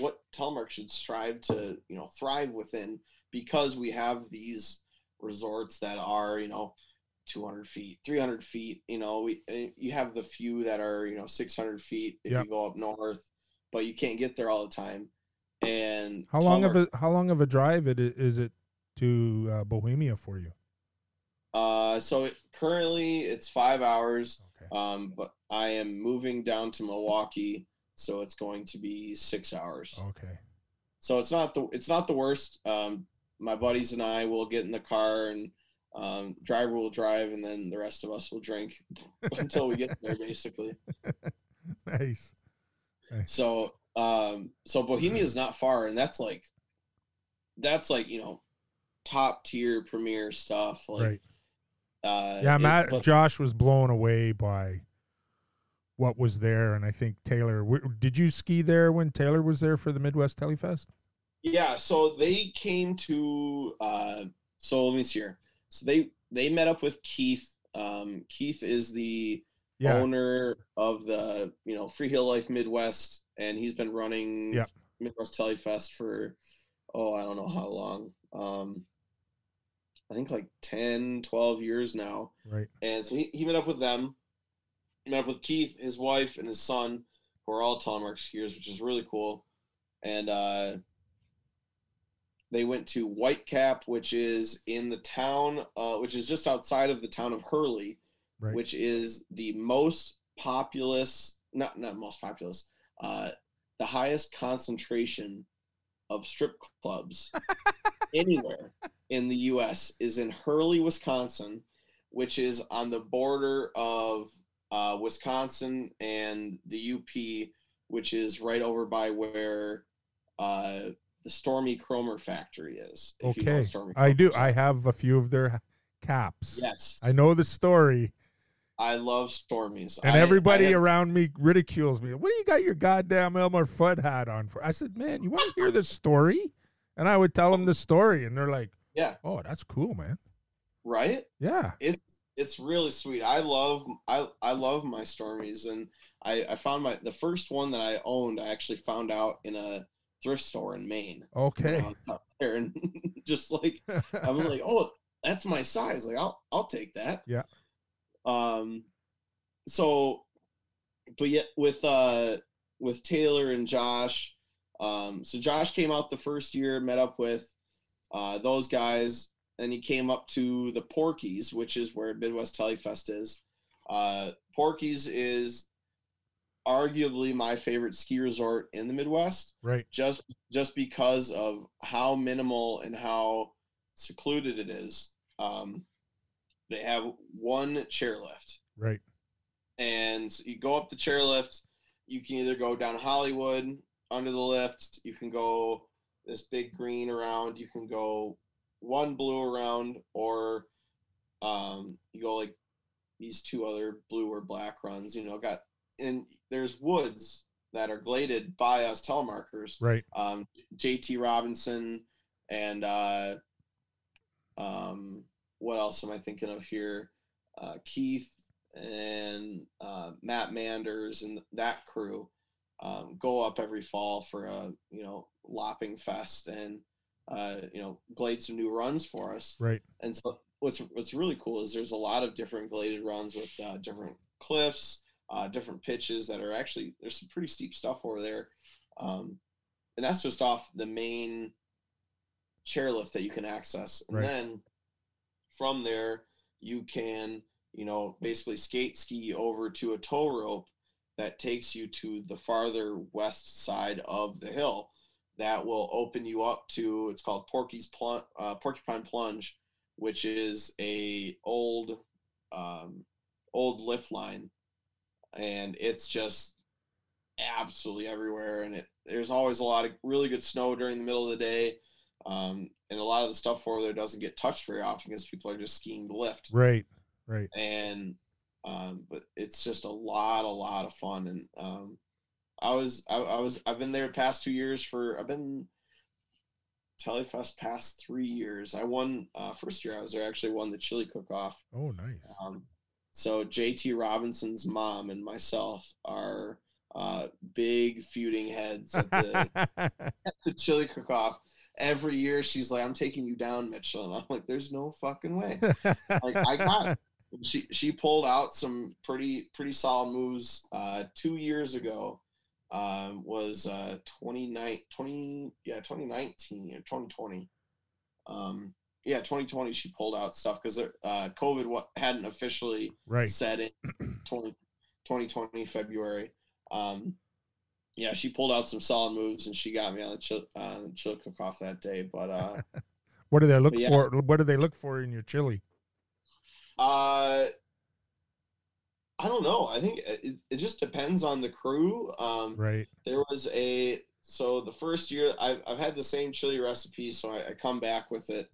what telemark should strive to you know thrive within because we have these resorts that are you know 200 feet 300 feet you know we uh, you have the few that are you know 600 feet if Yep. you go up north but you can't get there all the time And How long of a how long of a drive it is it to uh, Bohemia for you? Uh, so it, currently it's five hours. Okay. Um, but I am moving down to Milwaukee, so it's going to be six hours. Okay. So it's not the it's not the worst. Um, my buddies and I will get in the car and um, driver will drive, and then the rest of us will drink (laughs) until we get there, basically. (laughs) Nice. So um, so Bohemia is not far, and that's like that's like you know top tier premier stuff. Like right. Uh, Yeah, it- Matt but- Josh was blown away by what was there, and I think Taylor. W- did you ski there when Taylor was there for the Midwest Telefest? Yeah, so they came to uh so let me see here. So they they met up with Keith. Um Keith is the Yeah. owner of the, you know, Free Heel Life Midwest and he's been running Yeah. Midwest Telefest for oh, I don't know how long. Um I think like 10, 12 years now. Right. And so he, he met up with them. He met up with Keith, his wife, and his son, who are all telemark skiers, which is really cool. And uh, they went to Whitecap, which is in the town, uh, which is just outside of the town of Hurley, Right. which is the most populous, not not most populous, uh, the highest concentration of strip clubs (laughs) anywhere in the U.S. is in Hurley, Wisconsin, which is on the border of uh, Wisconsin and the UP, which is right over by where uh, the Stormy Kromer factory is. if you know Okay. I do. I have a few of their caps. Yes, I know the story, I love Stormies. and I- everybody I have- around me ridicules me. What do you got your goddamn Elmer Fudd hat on for? I said, man, you want to hear the story? And I would tell them the story, and they're like, yeah, oh, that's cool, man. right. Yeah. it's it's really sweet. I love I I love my Stormies, and I I found my the first one that I owned. I actually found out in a thrift store in Maine. Okay. I was out (laughs) there, and (laughs) just like (laughs) I'm like, oh, that's my size. Like I'll I'll take that. Yeah. Um. So, but yet with uh with Taylor and Josh, um, so Josh came out the first year, met up with uh those guys, and he came up to the Porkies, which is where Midwest Telefest is. Uh, Porkies is arguably my favorite ski resort in the Midwest right. just just because of how minimal and how secluded it is. Um, they have one chairlift, Right. and so you go up the chairlift. You can either go down Hollywood under the lift. You can go this big green around. You can go one blue around, or um, you go like these two other blue or black runs. You know, got and there's woods that are gladed by us telemarkers Right. um, JT Robinson and uh, um, what else am I thinking of here? Uh, Keith and uh, Matt Manders and that crew um, go up every fall for a you know lopping fest and uh, you know glade some new runs for us. Right. And so what's what's really cool is there's a lot of different gladed runs with uh, different cliffs, uh, different pitches that are actually there's some pretty steep stuff over there, um, and that's just off the main chairlift that you can access, and Right. then from there you can you know basically skate ski over to a tow rope that takes you to the farther west side of the hill that will open you up to it's called Porky's Plunge, uh, Porcupine Plunge, which is a old um, old lift line, and it's just absolutely everywhere. And it there's always a lot of really good snow during the middle of the day, um, and a lot of the stuff over there doesn't get touched very often because people are just skiing the lift Right. Right. and um, but it's just a lot, a lot of fun. And um, I was, I, I was, I've been there the past two years for, I've been Telefest past three years. I won uh, first year I was there. I actually won the chili cook off. Oh, nice. Um, so JT Robinson's mom and myself are uh, big feuding heads at the, (laughs) at the chili cook off. Every year she's like, "I'm taking you down, Mitchell," and I'm like, "There's no fucking way." like I got it. She she pulled out some pretty pretty solid moves uh, two years ago. um, was uh 29 20 yeah 2019 or 2020 um yeah 2020 she pulled out stuff because uh covid what hadn't officially Right. set in (clears throat) 20, 2020 february um yeah she pulled out some solid moves and she got me on the chill uh chill cook off that day but uh (laughs) What do they look yeah. for? What do they look for in your chili? Uh i don't know i think it, it just depends on the crew um Right. there was a so the first year I've, I've had the same chili recipe so I, I come back with it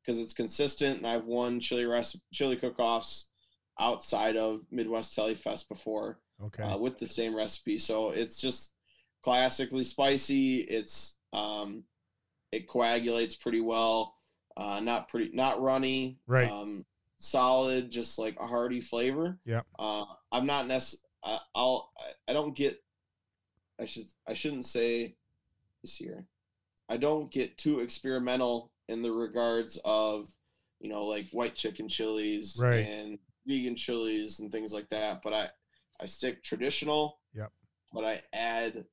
because it's consistent and I've won chili recipe chili cook-offs outside of Midwest Telefest before Okay. uh, with the same recipe so it's just classically spicy it's um it coagulates pretty well uh not pretty not runny Right. um solid just like a hearty flavor Yeah. uh i'm not necessarily i'll I, I don't get i should i shouldn't say this here i don't get too experimental in the regards of you know like white chicken chilies Right. and vegan chilies and things like that but i i stick traditional Yep. but i add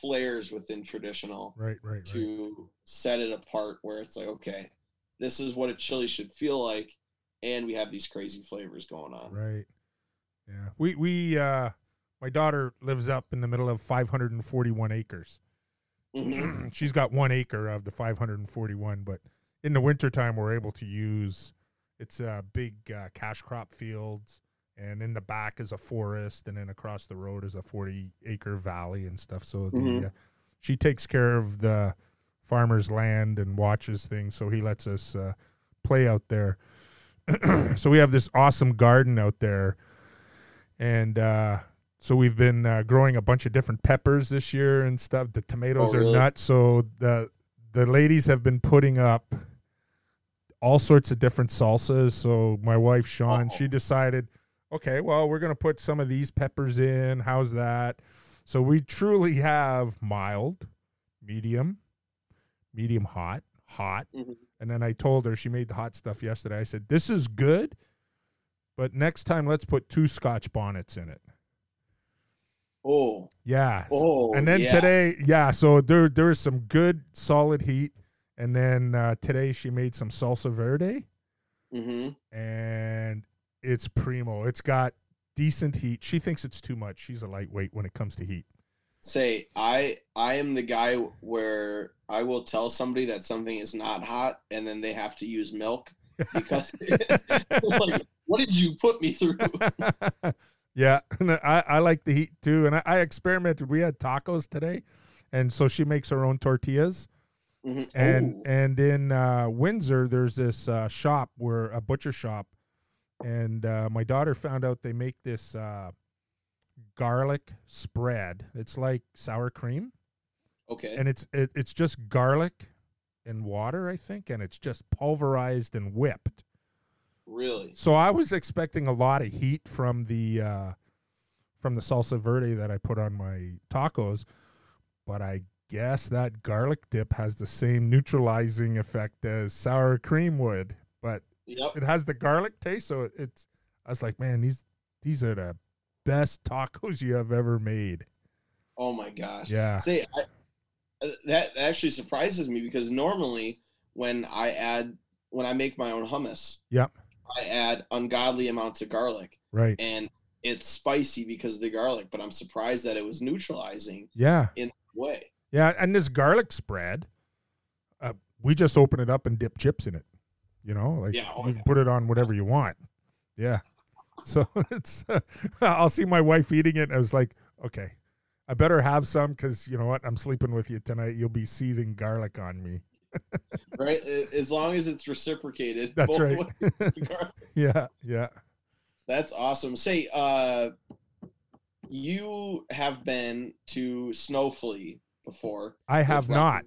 flares within traditional right. Right. Right. to set it apart where it's like okay this is what a chili should feel like and we have these crazy flavors going on Right. Yeah. We we uh my daughter lives up in the middle of 541 acres. Mhm. (clears throat) She's got 1 acre of the 541, but in the wintertime we're able to use it's a big uh, cash crop fields and in the back is a forest and then across the road is a 40 acre valley and stuff so the Mhm. uh, she takes care of the farmer's land and watches things so he lets us uh, play out there (clears throat) so we have this awesome garden out there and uh, so we've been uh, growing a bunch of different peppers this year and stuff the tomatoes Oh, are really? nuts so the the ladies have been putting up all sorts of different salsas so my wife Sean Oh. she decided okay well we're going to put some of these peppers in how's that so we truly have mild medium medium hot hot Mhm. And then I told her she made the hot stuff yesterday. I said, "This is good, but next time let's put two Scotch bonnets in it." oh Yeah. oh and then yeah. today, yeah. So there there was some good solid heat, and then uh, today she made some salsa verde, hmm and it's primo. It's got decent heat. She thinks it's too much. She's a lightweight when it comes to heat. Say i i am the guy where i will tell somebody that something is not hot and then they have to use milk because (laughs) (laughs) like, what did you put me through (laughs) yeah, I, I like the heat too. And I, I experimented. We had tacos today, and so she makes her own tortillas. Mhm. And Oh, and in uh, Windsor, there's this uh, shop where a butcher shop, and uh, my daughter found out they make this uh, garlic spread. It's like sour cream, okay and it's it, it's just garlic and water, I think, and it's just pulverized and whipped. really So I was expecting a lot of heat from the uh, from the salsa verde that I put on my tacos, but I guess that garlic dip has the same neutralizing effect as sour cream would, but yep it has the garlic taste. So it's I was like, man, these these are the best tacos you have ever made. oh my gosh Yeah, Say, I, uh, that actually surprises me because normally when I add when I make my own hummus, Yep. I add ungodly amounts of garlic, right. and it's spicy because of the garlic. But I'm surprised that it was neutralizing Yeah, In way. yeah, and this garlic spread, uh, we just open it up and dip chips in it. You know, like Yeah, oh you yeah. can put it on whatever you want. Yeah. So (laughs) it's, I'll see my wife eating it. And I was like, okay, I better have some because you know what? I'm sleeping with you tonight. You'll be seething garlic on me. (laughs) Right, as long as it's reciprocated. That's right. ways, the gar- (laughs) yeah, yeah. That's awesome. Say, uh, you have been to Snowflea before. I have not.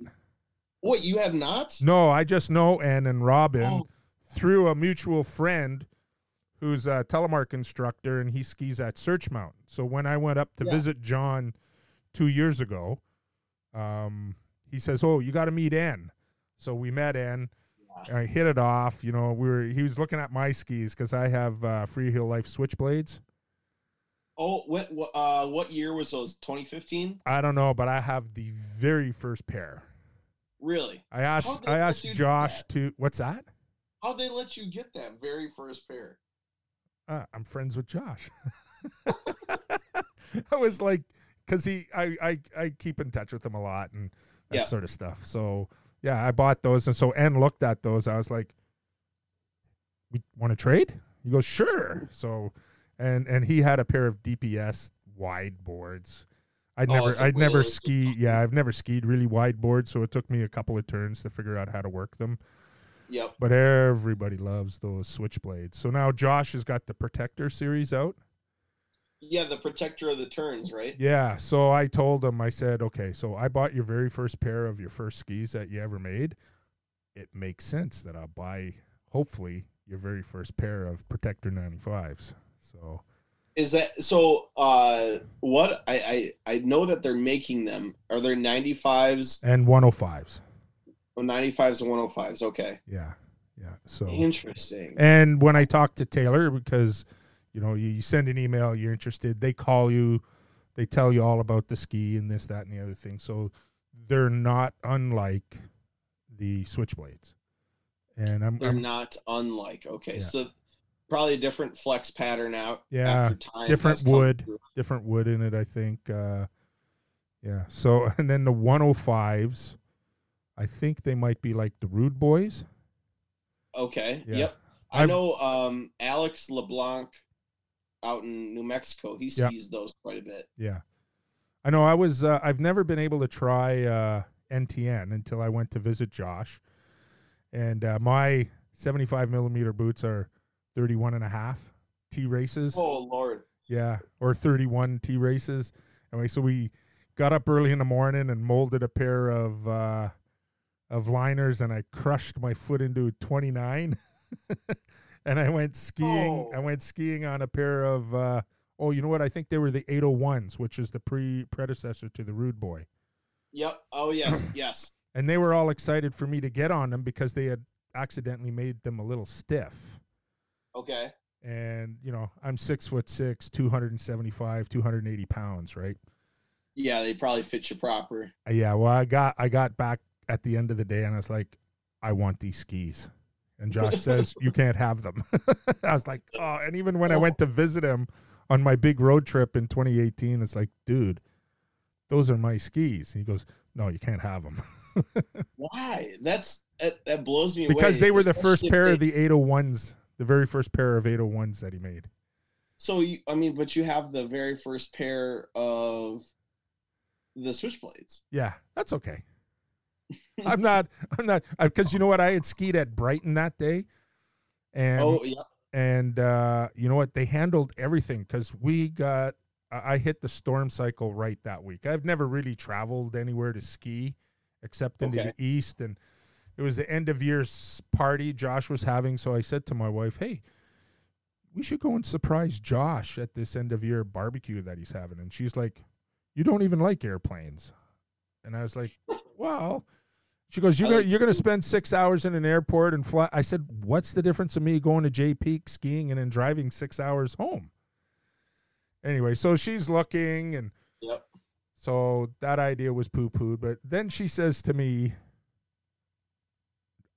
What you have not? No, I just know Ann and Robin Oh. through a mutual friend who's a telemark instructor and he skis at Searchmont. So when I went up to Yeah. visit John two years ago, um, he says, "Oh, you got to meet Ann." So we met Ann. I hit it off. You know, we were. He was looking at my skis because I have uh, Free Heel Life switchblades, Oh, what what uh what year was those? 2015? I don't know, but I have the very first pair. Really? I asked I asked Josh to what's that? How'd they let you get that very first pair? Uh, I'm friends with Josh. (laughs) I was like, because he, I, I, I keep in touch with him a lot and that Yeah. sort of stuff. So yeah, I bought those, and so N looked at those. I was like, "We want to trade?" He goes, "Sure." So, and and he had a pair of DPS wide boards. I'd Oh, never, I'd never ski. Yeah, I've never skied really wide boards, so it took me a couple of turns to figure out how to work them. Yep. But everybody loves those switchblades. So now Josh has got the Protector series out. Yeah, the protector of the turns, right? Yeah. So I told him, I said, okay, so I bought your very first pair of your first skis that you ever made. It makes sense that I'll buy, hopefully, your very first pair of Protector 95s. So Is that so? Uh, what I I I know that they're making them. Are there 95s, and 105s. Oh, 95s and 105s? Okay, Yeah. Yeah. So interesting. And when I talk to Taylor, because you know you, you send an email, you're interested, they call you, they tell you all about the ski and this, that, and the other thing. So they're not unlike the switchblades. And I'm, They're I'm not unlike. Okay, Yeah. so probably a different flex pattern out. Yeah, after time different wood. different wood in it, I think. Uh, yeah. So (laughs) and then the 105s, I think they might be like the Rude Boys. Okay. Yeah. Yep. I I've- know um, Alex LeBlanc out in New Mexico. He Yeah. sees those quite a bit. Yeah. I know I was uh, I've never been able to try uh, NTN until I went to visit Josh. And uh, my 75 millimeter boots are 31 and a half T-Races. Oh Lord. Yeah, or 31 T-Races. Anyway, so we got up early in the morning and molded a pair of uh, of liners, and I crushed my foot into 29. (laughs) and I went skiing. Oh. I went skiing on a pair of. Uh, oh, you know what? I think they were the 801s, which is the pre predecessor to the Rude Boy. Yep. Oh yes. (clears throat) yes. And they were all excited for me to get on them because they had accidentally made them a little stiff. Okay. And you know, I'm six foot six, 275, 280 pounds, right? Yeah, they probably fit you proper. Uh, Yeah, well, I got I got back at the end of the day, and I was like, I want these skis. And Josh (laughs) says you can't have them. (laughs) I was like, oh. And even when I oh. went to visit him on my big road trip in 2018, it's like, dude, those are my skis. And he goes, no, you can't have them (laughs) Why? That's that, that blows me away. because they were the first especially pair they- of the 801s, the very first pair of 801s that he made. So you, I mean, but you have the very first pair of the switchblades. Yeah, that's okay. I'm not. I'm not because you know what? I had skied at Brighton that day, and oh yeah. and uh, you know what? They handled everything because we got. I I hit the storm cycle right that week. I've never really traveled anywhere to ski except into Okay. the east, and it was the end of year party Josh was having. So I said to my wife, "Hey, we should go and surprise Josh at this end of year barbecue that he's having." And she's like, "You don't even like airplanes," and I was like, (laughs) "Well." She goes, "You're I gonna, like- you're gonna spend six hours in an airport and fly." I said, "What's the difference of me going to Jay Peak skiing and then driving six hours home?" Anyway, so she's looking, and Yep. so that idea was poo pooed. But then she says to me,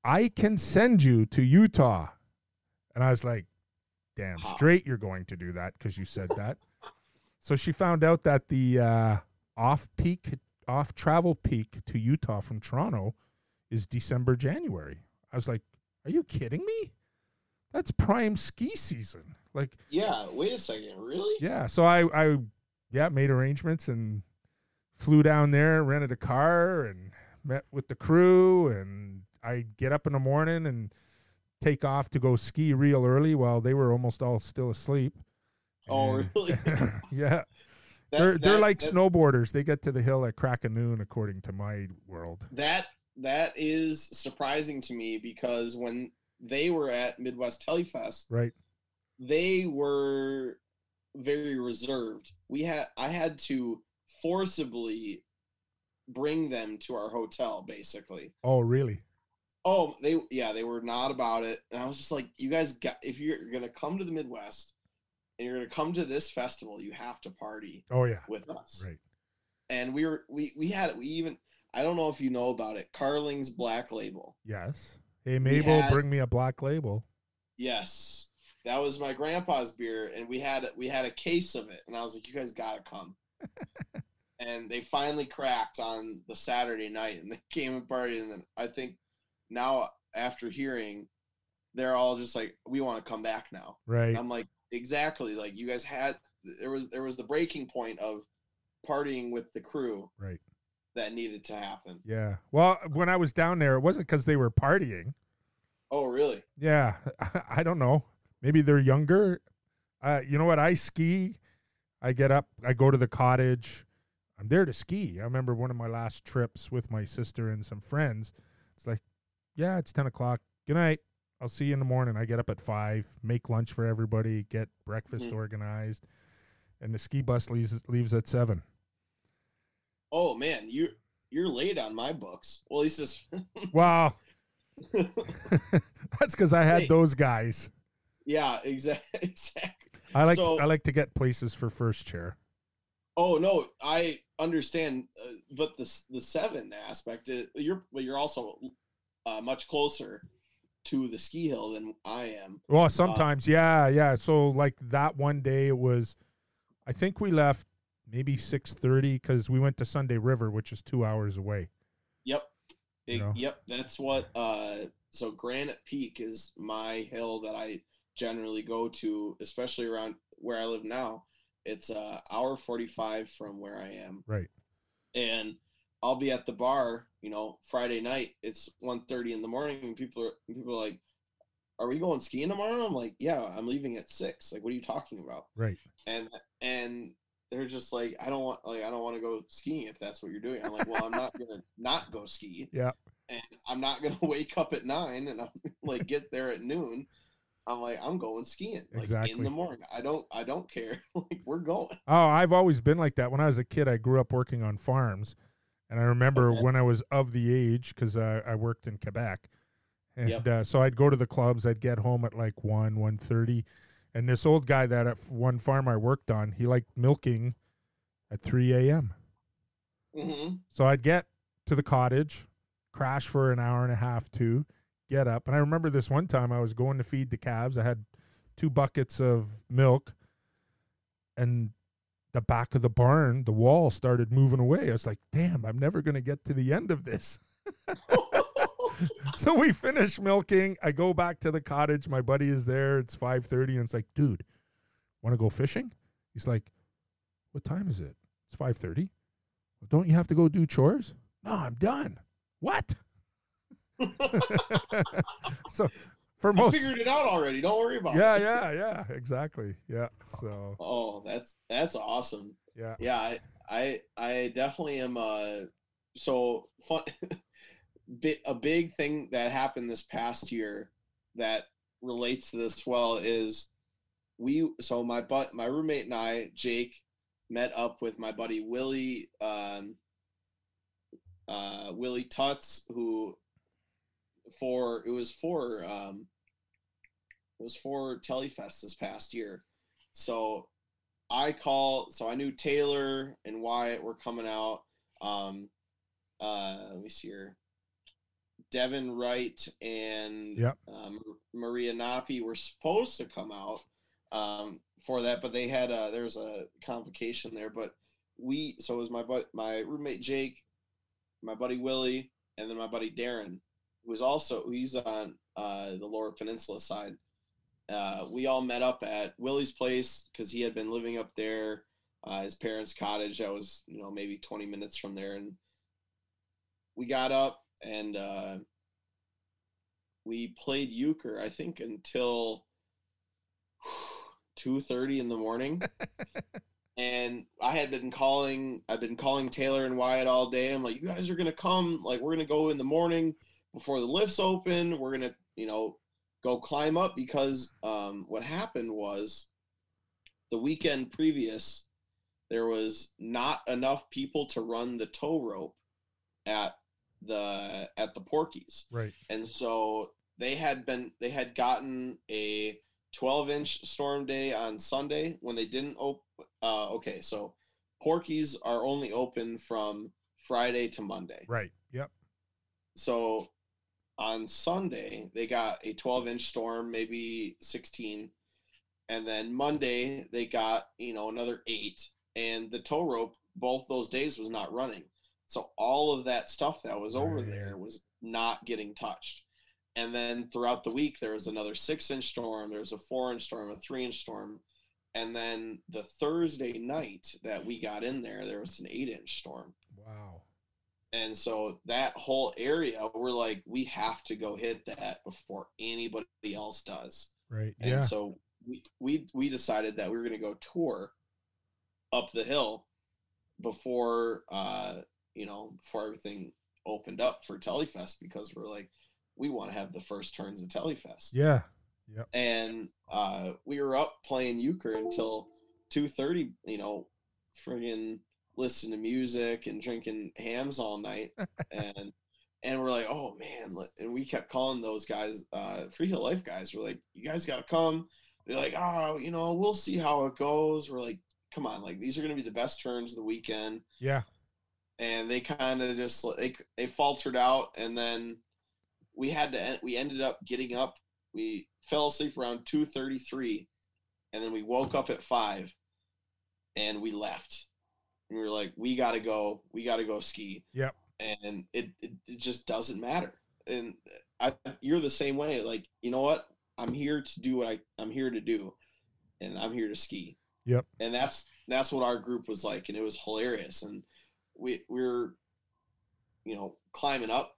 "I can send you to Utah," and I was like, "Damn straight, you're going to do that because you said that." so she found out that the uh, off peak, off travel peak to Utah from Toronto is December, January. I was like, "Are you kidding me? That's prime ski season." Like, Yeah. Wait a second. Really? yeah. So I, I, yeah, made arrangements and flew down there, rented a car, and met with the crew. And I get up in the morning and take off to go ski real early while they were almost all still asleep. Oh, And- really? (laughs) yeah. That- they're they're like that- snowboarders. They get to the hill at crack of noon, according to my world. that that is surprising to me because when they were at Midwest Telefest, Right. they were very reserved. We had I had to forcibly bring them to our hotel basically. Oh, really? Oh, they yeah, they were not about it. And I was just like, you guys got if you're gonna come to the Midwest and you're gonna come to this festival, you have to party Oh yeah. with us. Right. And we were we we had it. We even I don't know if you know about it. Carling's Black Label. Yes. Hey Mabel, had- bring me a black label. Yes, that was my grandpa's beer, and we had we had a case of it, and I was like, "You guys gotta come." (laughs) and they finally cracked on the Saturday night, and they (laughs) came and partied, and then I think now after hearing, they're all just like, "We want to come back now." Right. I'm like, exactly. Like you guys had there was there was the breaking point of partying with the crew Right. that needed to happen. Yeah. Well, when I was down there, it wasn't because they were partying. Oh, really? Yeah. (laughs) I don't know. Maybe they're younger. Uh, you know what? I ski. I get up. I go to the cottage. I'm there to ski. I remember one of my last trips with my sister and some friends. It's like, yeah, it's 10 o'clock. Good night. I'll see you in the morning. I get up at five, make lunch for everybody, get breakfast Mhm. organized, and the ski bus leaves leaves at seven. Oh man, you you're late on my books. Well, he says. Wow, that's because I had Hey. those guys. yeah, exactly. (laughs) Exactly. I like So- I like to get places for first chair. Oh no, I understand, uh, but the the seven aspect, is, you're but you're also uh, much closer to the ski hill than I am. Well, sometimes, yeah, yeah. So like that one day, it was, I think we left maybe six thirty because we went to Sunday River, which is two hours away. Yep. You know? Yep. That's what. Uh, so Granite Peak is my hill that I generally go to, especially around where I live now. It's uh hour forty five from where I am, Right. and I'll be at the bar. You know, Friday night. It's 1.30 in the morning, and people are and people are like, "Are we going skiing tomorrow?" I'm like, "Yeah, I'm leaving at six. Like, what are you talking about?" Right. and and they're just like i don't want like i don't want to go skiing if that's what you're doing i'm like well i'm not gonna (laughs) not go ski Yeah. and i'm not gonna (laughs) wake up at nine and i'm (laughs) like get there at noon i'm like i'm going skiing like Exactly. in the morning i don't i don't care like we're going Oh, I've always been like that. When I was a kid, I grew up working on farms, and I remember Okay. when I was of the age because uh, I worked in Quebec, and Yep. uh, so I'd go to the clubs. I'd get home at like one, one thirty, and this old guy that at one farm I worked on, he liked milking at three a.m. mm-hmm. So I'd get to the cottage, crash for an hour and a half, two, get up. And I remember this one time I was going to feed the calves. I had two buckets of milk, and the back of the barn, the wall started moving away. I was like, damn, I'm never going to get to the end of this. (laughs) so we finish milking. I go back to the cottage. My buddy is there. It's 5:30 and it's like, "Dude, want to go fishing?" He's like, "What time is it?" It's 5:30. Well, don't you have to go do chores? No, I'm done. What? (laughs) so for i most figured it out already don't worry about Yeah, it yeah, yeah, yeah. exactly. Yeah. So, oh that's that's awesome yeah. yeah i i, I definitely am uh so fun (laughs) bit a big thing that happened this past year that relates to this well is we so my but my roommate and i jake met up with my buddy willie um uh willie tuts who for it was for um it was for telefest this past year so I call so I knew Taylor and Wyatt were coming out. Um uh let me see here. Devin Wright and Yep. um, Maria Napi were supposed to come out um, for that, but they had uh there was a complication there. But we so it was my but my roommate Jake, my buddy Willie, and then my buddy Darren, who was also he's on uh, the Lower Peninsula side uh, we all met up at Willie's place because he had been living up there, uh, his parents' cottage. That was, you know, maybe 20 minutes from there. And we got up and uh, we played euchre, I think, until (sighs) 2.30 in the morning. (laughs) and I had been calling, I've been calling Taylor and Wyatt all day. I'm like, you guys are going to come. Like, we're going to go in the morning before the lifts open. We're going to, you know, go climb up because um, what happened was the weekend previous there was not enough people to run the tow rope at the at the porkies Right. and so they had been they had gotten a 12 inch storm day on Sunday when they didn't open. Uh, okay, so Porkies are only open from Friday to Monday. Right. Yep. So on Sunday, they got a 12 inch storm, maybe 16. And then Monday, they got, you know, another eight. And the tow rope, both those days, was not running. So all of that stuff that was over there was not getting touched. And then throughout the week, there was another six inch storm, there was a four inch storm, a three inch storm. And then the Thursday night that we got in there, there was an eight inch storm. Wow. And so that whole area, we're like, we have to go hit that before anybody else does. Right. And yeah. so we, we we decided that we were going to go tour up the hill before uh you know before everything opened up for Telefest because we're like we want to have the first turns of Telefest. yeah. Yep. And uh we were up playing euchre until 2:30, you know, friggin' listening to music and drinking Hamm's all night (laughs) and and we're like, oh man, and we kept calling those guys, uh, Free Heel Life guys. We're like, you guys got to come. They're like, oh, you know, we'll see how it goes. We're like, come on, like these are going to be the best turns of the weekend. Yeah. And they kind of just they they faltered out, and then we had to we ended up getting up. We fell asleep around two thirty three, and then we woke up at five, and we left. And we were like, we got to go. We got to go ski Yep. and it, it, it just doesn't matter and I, you're the same way like you know what i'm here to do what I, i'm here to do and i'm here to ski Yep. and that's that's what our group was like and it was hilarious and we we're, you know climbing up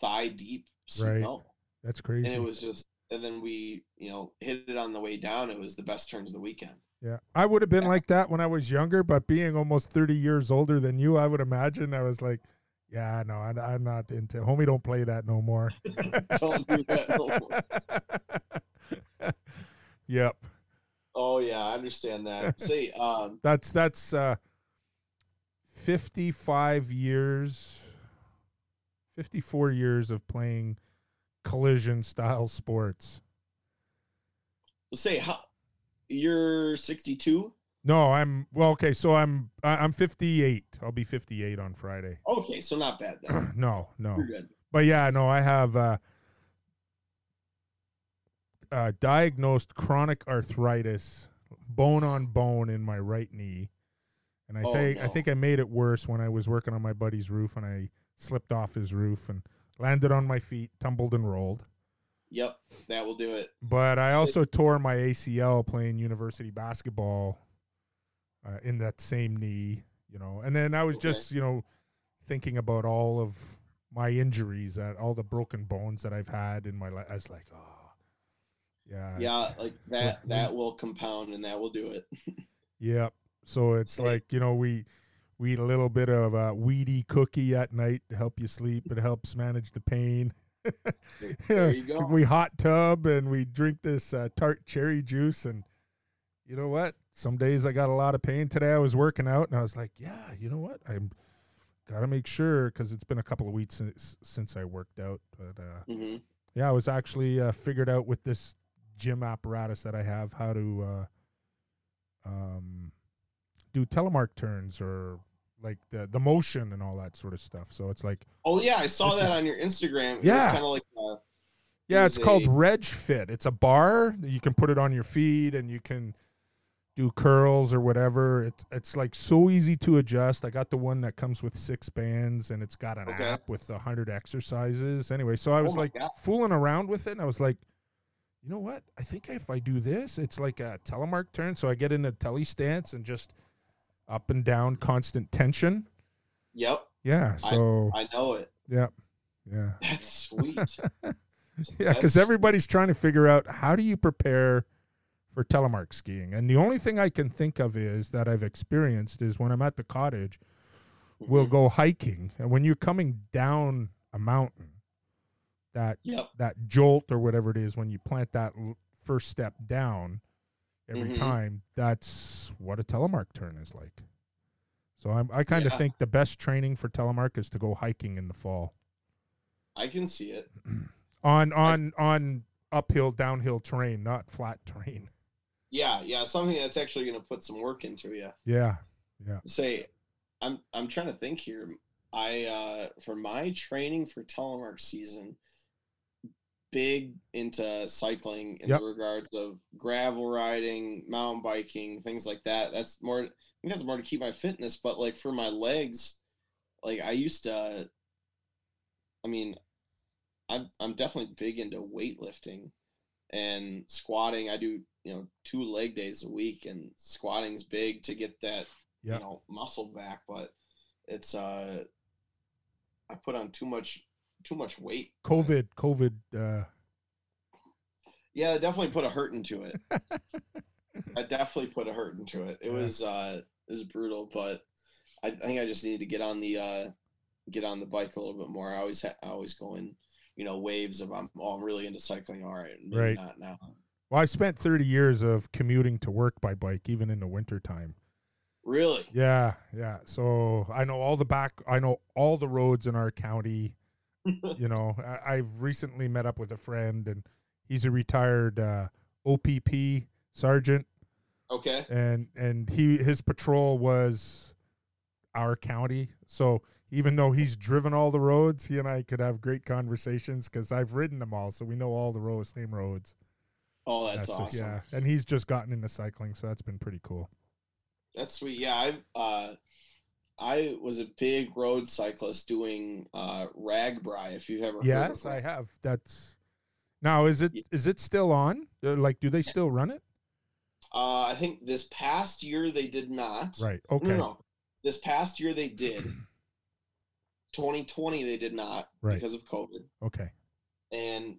thigh deep Right. snow That's crazy. and it was just and then we you know hit it on the way down it was the best turns of the weekend yeah. I would have been Yeah. like that when I was younger, but being almost 30 years older than you, I would imagine I was like, yeah, no, I, I'm not into Homie, don't play that no more. (laughs) don't do that no more. (laughs) yep. oh yeah i understand that (laughs) See, um That's that's uh 55 years 54 years of playing collision style sports. say how you're 62 No, I'm well okay, so I'm I'm 58. I'll be 58 on Friday. okay so not bad then (clears throat) no, no. you're good But yeah, no, I have uh uh diagnosed chronic arthritis, bone on bone in my right knee. And I Oh, think I think I made it worse when I was working on my buddy's roof and I slipped off his roof and landed on my feet, tumbled and rolled. Yep that will do it But I So- also tore my ACL playing university basketball uh, in that same knee, you know. And then I was Okay. just, you know, thinking about all of my injuries, that all the broken bones that I've had in my life. I was like, oh, yeah, yeah like that that will compound and that will do it (laughs) Yep. So it's like, you know, we we eat a little bit of a weedy cookie at night to help you sleep. It helps manage the pain. (laughs) there, you go we hot tub and we drink this uh, tart cherry juice and you know what? Some days I got a lot of pain. Today I was working out and I was like, yeah, you know what? I'm got to make sure because it's been a couple of weeks since since I worked out. But uh, hmm yeah, I was actually uh, figured out with this gym apparatus that I have how to uh, um, do telemark turns or like the the motion and all that sort of stuff. So it's like oh yeah i saw that is- on your instagram it Yeah. kind of like uh, yeah, it's called a- Reg Fit. It's a bar that you can put it on your feet and you can do curls or whatever. It's it's like so easy to adjust. I got the one that comes with six bands and it's got an Okay. app with a hundred exercises. Anyway, so I was my like God. fooling around with it and I was like, you know what? I think if I do this, it's like a telemark turn. So I get in a tele stance and just up and down constant tension. yep Yeah. So i know it yeah. Yeah. (laughs) that's sweet (laughs) Yeah, because everybody's trying to figure out how do you prepare for telemark skiing, and the only thing I can think of is that I've experienced is when I'm at the cottage, we'll Mhm. go hiking, and when you're coming down a mountain, that yep that jolt or whatever it is when you plant that first step down every Mhm. time, that's what a telemark turn is like. So I'm, I kind of Yeah. think the best training for telemark is to go hiking in the fall i can see it (clears throat) on on on uphill, downhill terrain, not flat terrain. (laughs) Yeah, yeah, something that's actually going to put some work into you. Yeah, yeah. Say, I'm I'm trying to think here. I uh for my training for telemark season, big into cycling in Yep. the regards of gravel riding, mountain biking, things like that. That's more. I think that's more to keep my fitness. But like for my legs, like I used to. I mean, I'm I'm definitely big into weightlifting and squatting. I do you know two leg days a week, and squatting's big to get that Yeah. you know muscle back. But it's uh, I put on too much too much weight. COVID, COVID. Uh, Yeah, I definitely put a hurt into it. (laughs) I definitely put a hurt into it. It was uh it was brutal, but I, I think I just need to get on the uh get on the bike a little bit more. I always ha- I always go in, you know, waves of I'm oh I'm really into cycling. All right, maybe Right. not now. well, I spent 30 years of commuting to work by bike, even in the wintertime. Really? Yeah, yeah. So I know all the back. I know all the roads in our county. (laughs) you know, I, I've recently met up with a friend, and he's a retired uh, OPP sergeant, Okay. and and he his patrol was our county. So even though he's driven all the roads, he and I could have great conversations because I've ridden them all, so we know all the roads, same roads. Oh, that's, That's- awesome. Yeah, and he's just gotten into cycling, so that's been pretty cool. That's sweet. Yeah, I uh I was a big road cyclist doing uh RAGBRAI, if you've ever Yes, I have. That's now is it Ye- is it still on? Uh, Like, do they still run it? Uh I think this past year they did not. Right. Okay. no, no. This past year they did. (clears throat) 2020 they did not Right. because of COVID. Okay. And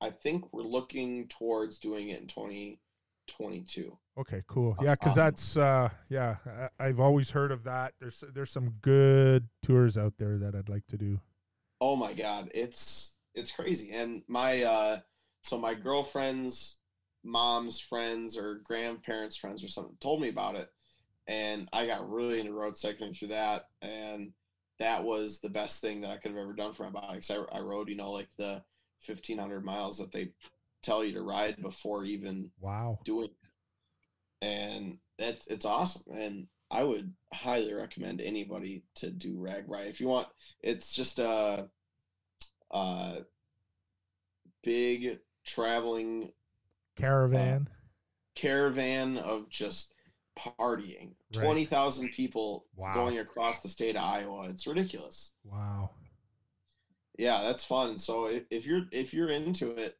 I think we're looking towards doing it in 2022. Okay. Cool. Yeah, because Um, that's uh yeah. I, I've always heard of that. There's there's some good tours out there that I'd like to do. Oh my god, it's it's crazy. And my uh so my girlfriend's mom's friends or grandparents' friends or something told me about it. And I got really into road cycling through that. And that was the best thing that I could have ever done for my body. Cause I, I rode, you know, like the 1500 miles that they tell you to ride before even Wow. doing. And that's it's awesome. And I would highly recommend anybody to do RAGBRAI if you want. It's just a, a big traveling uh, Caravan. caravan of just partying. Right. Twenty thousand people Wow. going across the state of Iowa. It's ridiculous. wow. Yeah, that's fun. So if, if you're if you're into it,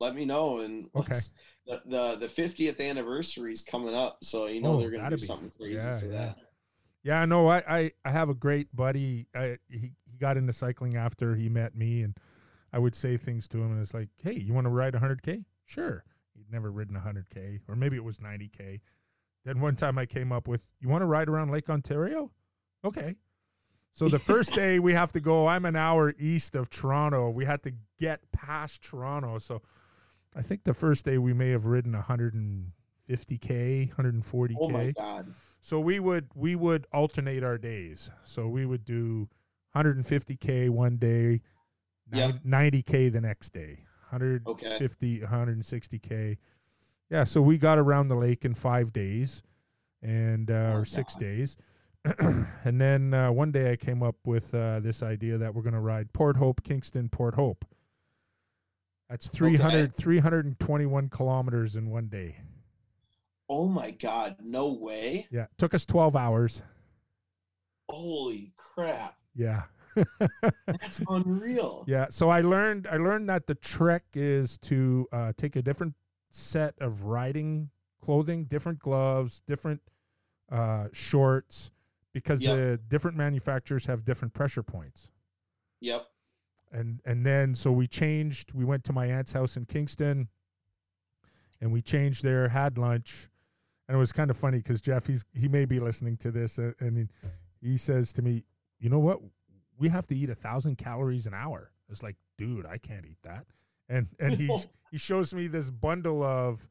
let me know. And Okay. let's- the the the fiftieth anniversary is coming up, so you know Oh, they're gonna do be something crazy yeah, for yeah. that. Yeah, no, I, I, I have a great buddy. I, he, he got into cycling after he met me, and I would say things to him, and it's like, hey, you want to ride 100K? Sure. He'd never ridden 100K, or maybe it was 90K. Then one time I came up with, you want to ride around Lake Ontario? Okay. So the first (laughs) day we have to go, I'm an hour east of Toronto. We had to get past Toronto. So I think the first day we may have ridden 150K, 140K. Oh my god! So we would we would alternate our days. So we would do 150k one day, Yeah. 90k the next day, Okay. 150, 160k. Yeah, so we got around the lake in five days, and uh, Oh, or six God. days. (clears throat) and then uh, one day I came up with uh, this idea that we're going to ride Port Hope, Kingston, Port Hope. That's 300, 321 kilometers in one day. Oh my god! No way! Yeah, took us 12 hours. Holy crap! Yeah. (laughs) That's unreal. Yeah, so I learned I learned that the trick is to uh, take a different set of riding clothing, different gloves, different uh, shorts, because Yep. the different manufacturers have different pressure points. Yep. And and then so we changed. We went to my aunt's house in Kingston, and we changed there, had lunch, and it was kind of funny because Jeff he's he may be listening to this, uh, and he, he says to me, "You know what? We have to eat a thousand calories an hour." It's like, dude, I can't eat that. And and he (laughs) he shows me this bundle of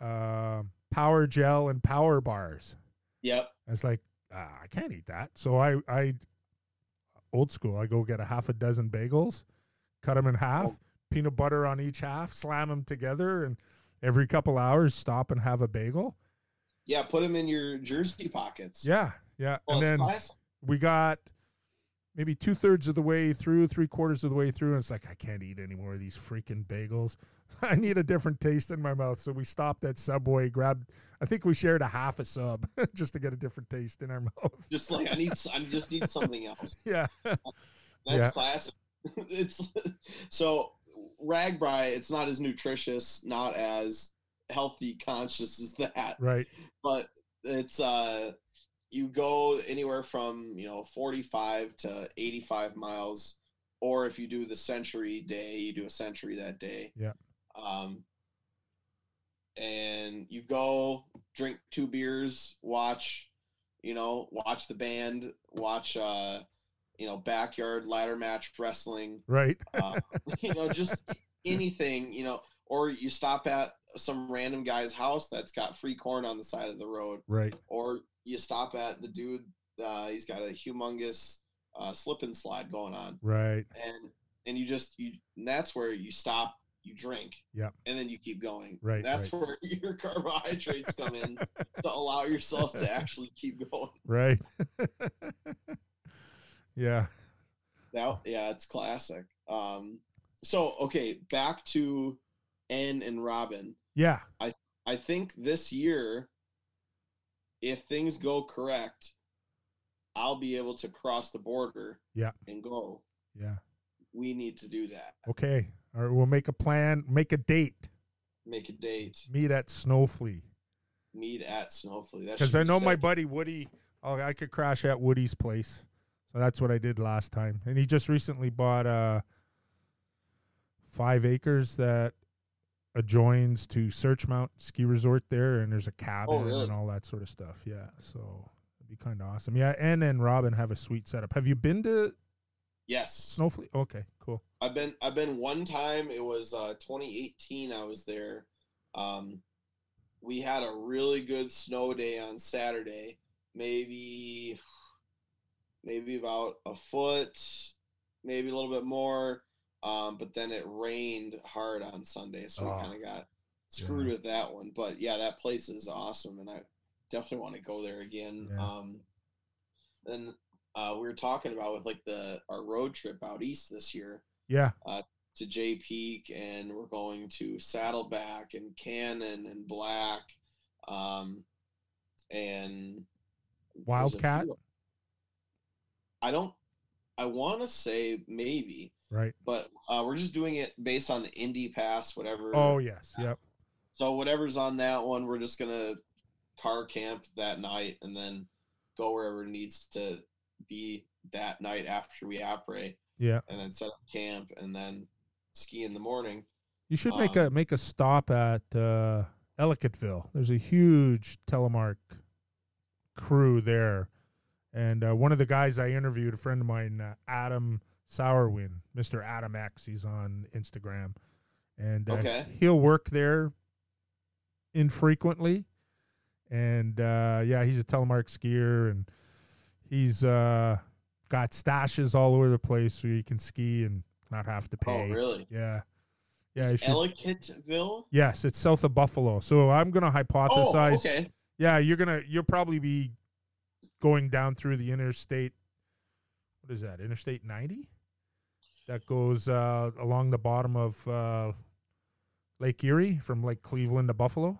uh, power gel and power bars. Yep. I was like, ah, I can't eat that. So I, I, old school, I go get a half a dozen bagels, cut them in half, Oh. peanut butter on each half, slam them together, and every couple hours stop and have a bagel. Yeah, put them in your jersey pockets. Yeah, yeah. Well, and then classic. we got maybe two thirds of the way through, three quarters of the way through, and it's like I can't eat any more of these freaking bagels. (laughs) I need a different taste in my mouth. So we stopped at Subway, grabbed. I think we shared a half a sub (laughs) just to get a different taste in our (laughs) mouth. Just like I need, I just need something else. (laughs) Yeah, That's Yeah. classic. it's so RAGBRAI. It's not as nutritious, not as healthy conscious as that, right. but it's uh, you go anywhere from you know 45 to 85 miles, or if you do the century day, you do a century that day. Yeah. Um, and you go drink two beers, watch, you know, watch the band, watch, uh, you know, backyard ladder match wrestling, Right. uh, (laughs) you know, just anything, you know, or you stop at some random guy's house that's got free corn on the side of the road, Right. or you stop at the dude, uh, he's got a humongous uh, slip and slide going on, Right. and and you just you, and that's where you stop, you drink, Yeah. and then you keep going. Right, That's where (laughs) your carbohydrates come in to allow yourself to actually keep going. (laughs) Right. (laughs) yeah. That yeah, it's classic. Um, so okay, back to N and Robin. Yeah. I I think this year, if things go correct, I'll be able to cross the border. Yeah. And go. Yeah. We need to do that. Okay. All right. We'll make a plan. Make a date. Make a date. Meet at Snowflea. Meet at Snowflea. Because I be know my buddy Woody. Oh, I could crash at Woody's place. So that's what I did last time. And he just recently bought uh five acres that adjoins to Searchmont Ski Resort there, and there's a cabin Oh, really? and all that sort of stuff. Yeah, so it'd be kind of awesome. Yeah, and and Robin have a sweet setup. Have you been to Yes. Snowflake. Okay, cool. I've been I've been one time. It was uh, 2018. I was there. Um, we had a really good snow day on Saturday. Maybe maybe about a foot, maybe a little bit more. Um, but then it rained hard on Sunday, so Oh, we kind of got screwed with that one. But yeah, that place is awesome, and I definitely want to go there again. Yeah. Um, then uh, we were talking about with like the our road trip out east this year Yeah, to Jay Peak, and we're going to Saddleback and Cannon and Black, um, and Wildcat? I don't. I want to say maybe, right. but uh, we're just doing it based on the Indy Pass, whatever. Oh yes, yep. So whatever's on that one, we're just gonna car camp that night and then go wherever needs to be that night after we operate, Yeah. and then set up camp and then ski in the morning. You should make Um, a make a stop at uh, Ellicottville. There's a huge telemark crew there, and uh, one of the guys I interviewed, a friend of mine, uh, Adam Sourwind, Mister Adam X. He's on Instagram, and uh, Okay. he'll work there infrequently, and uh, yeah, he's a telemark skier, and he's uh, got stashes all over the place so you can ski and not have to pay. Oh, really? Yeah. Yeah, you Ellicottville? Yes, it's south of Buffalo. So I'm gonna hypothesize. Oh, okay. Yeah, you're gonna you'll probably be going down through the interstate. What is that? Interstate 90? That goes uh, along the bottom of uh, Lake Erie from Lake Cleveland to Buffalo.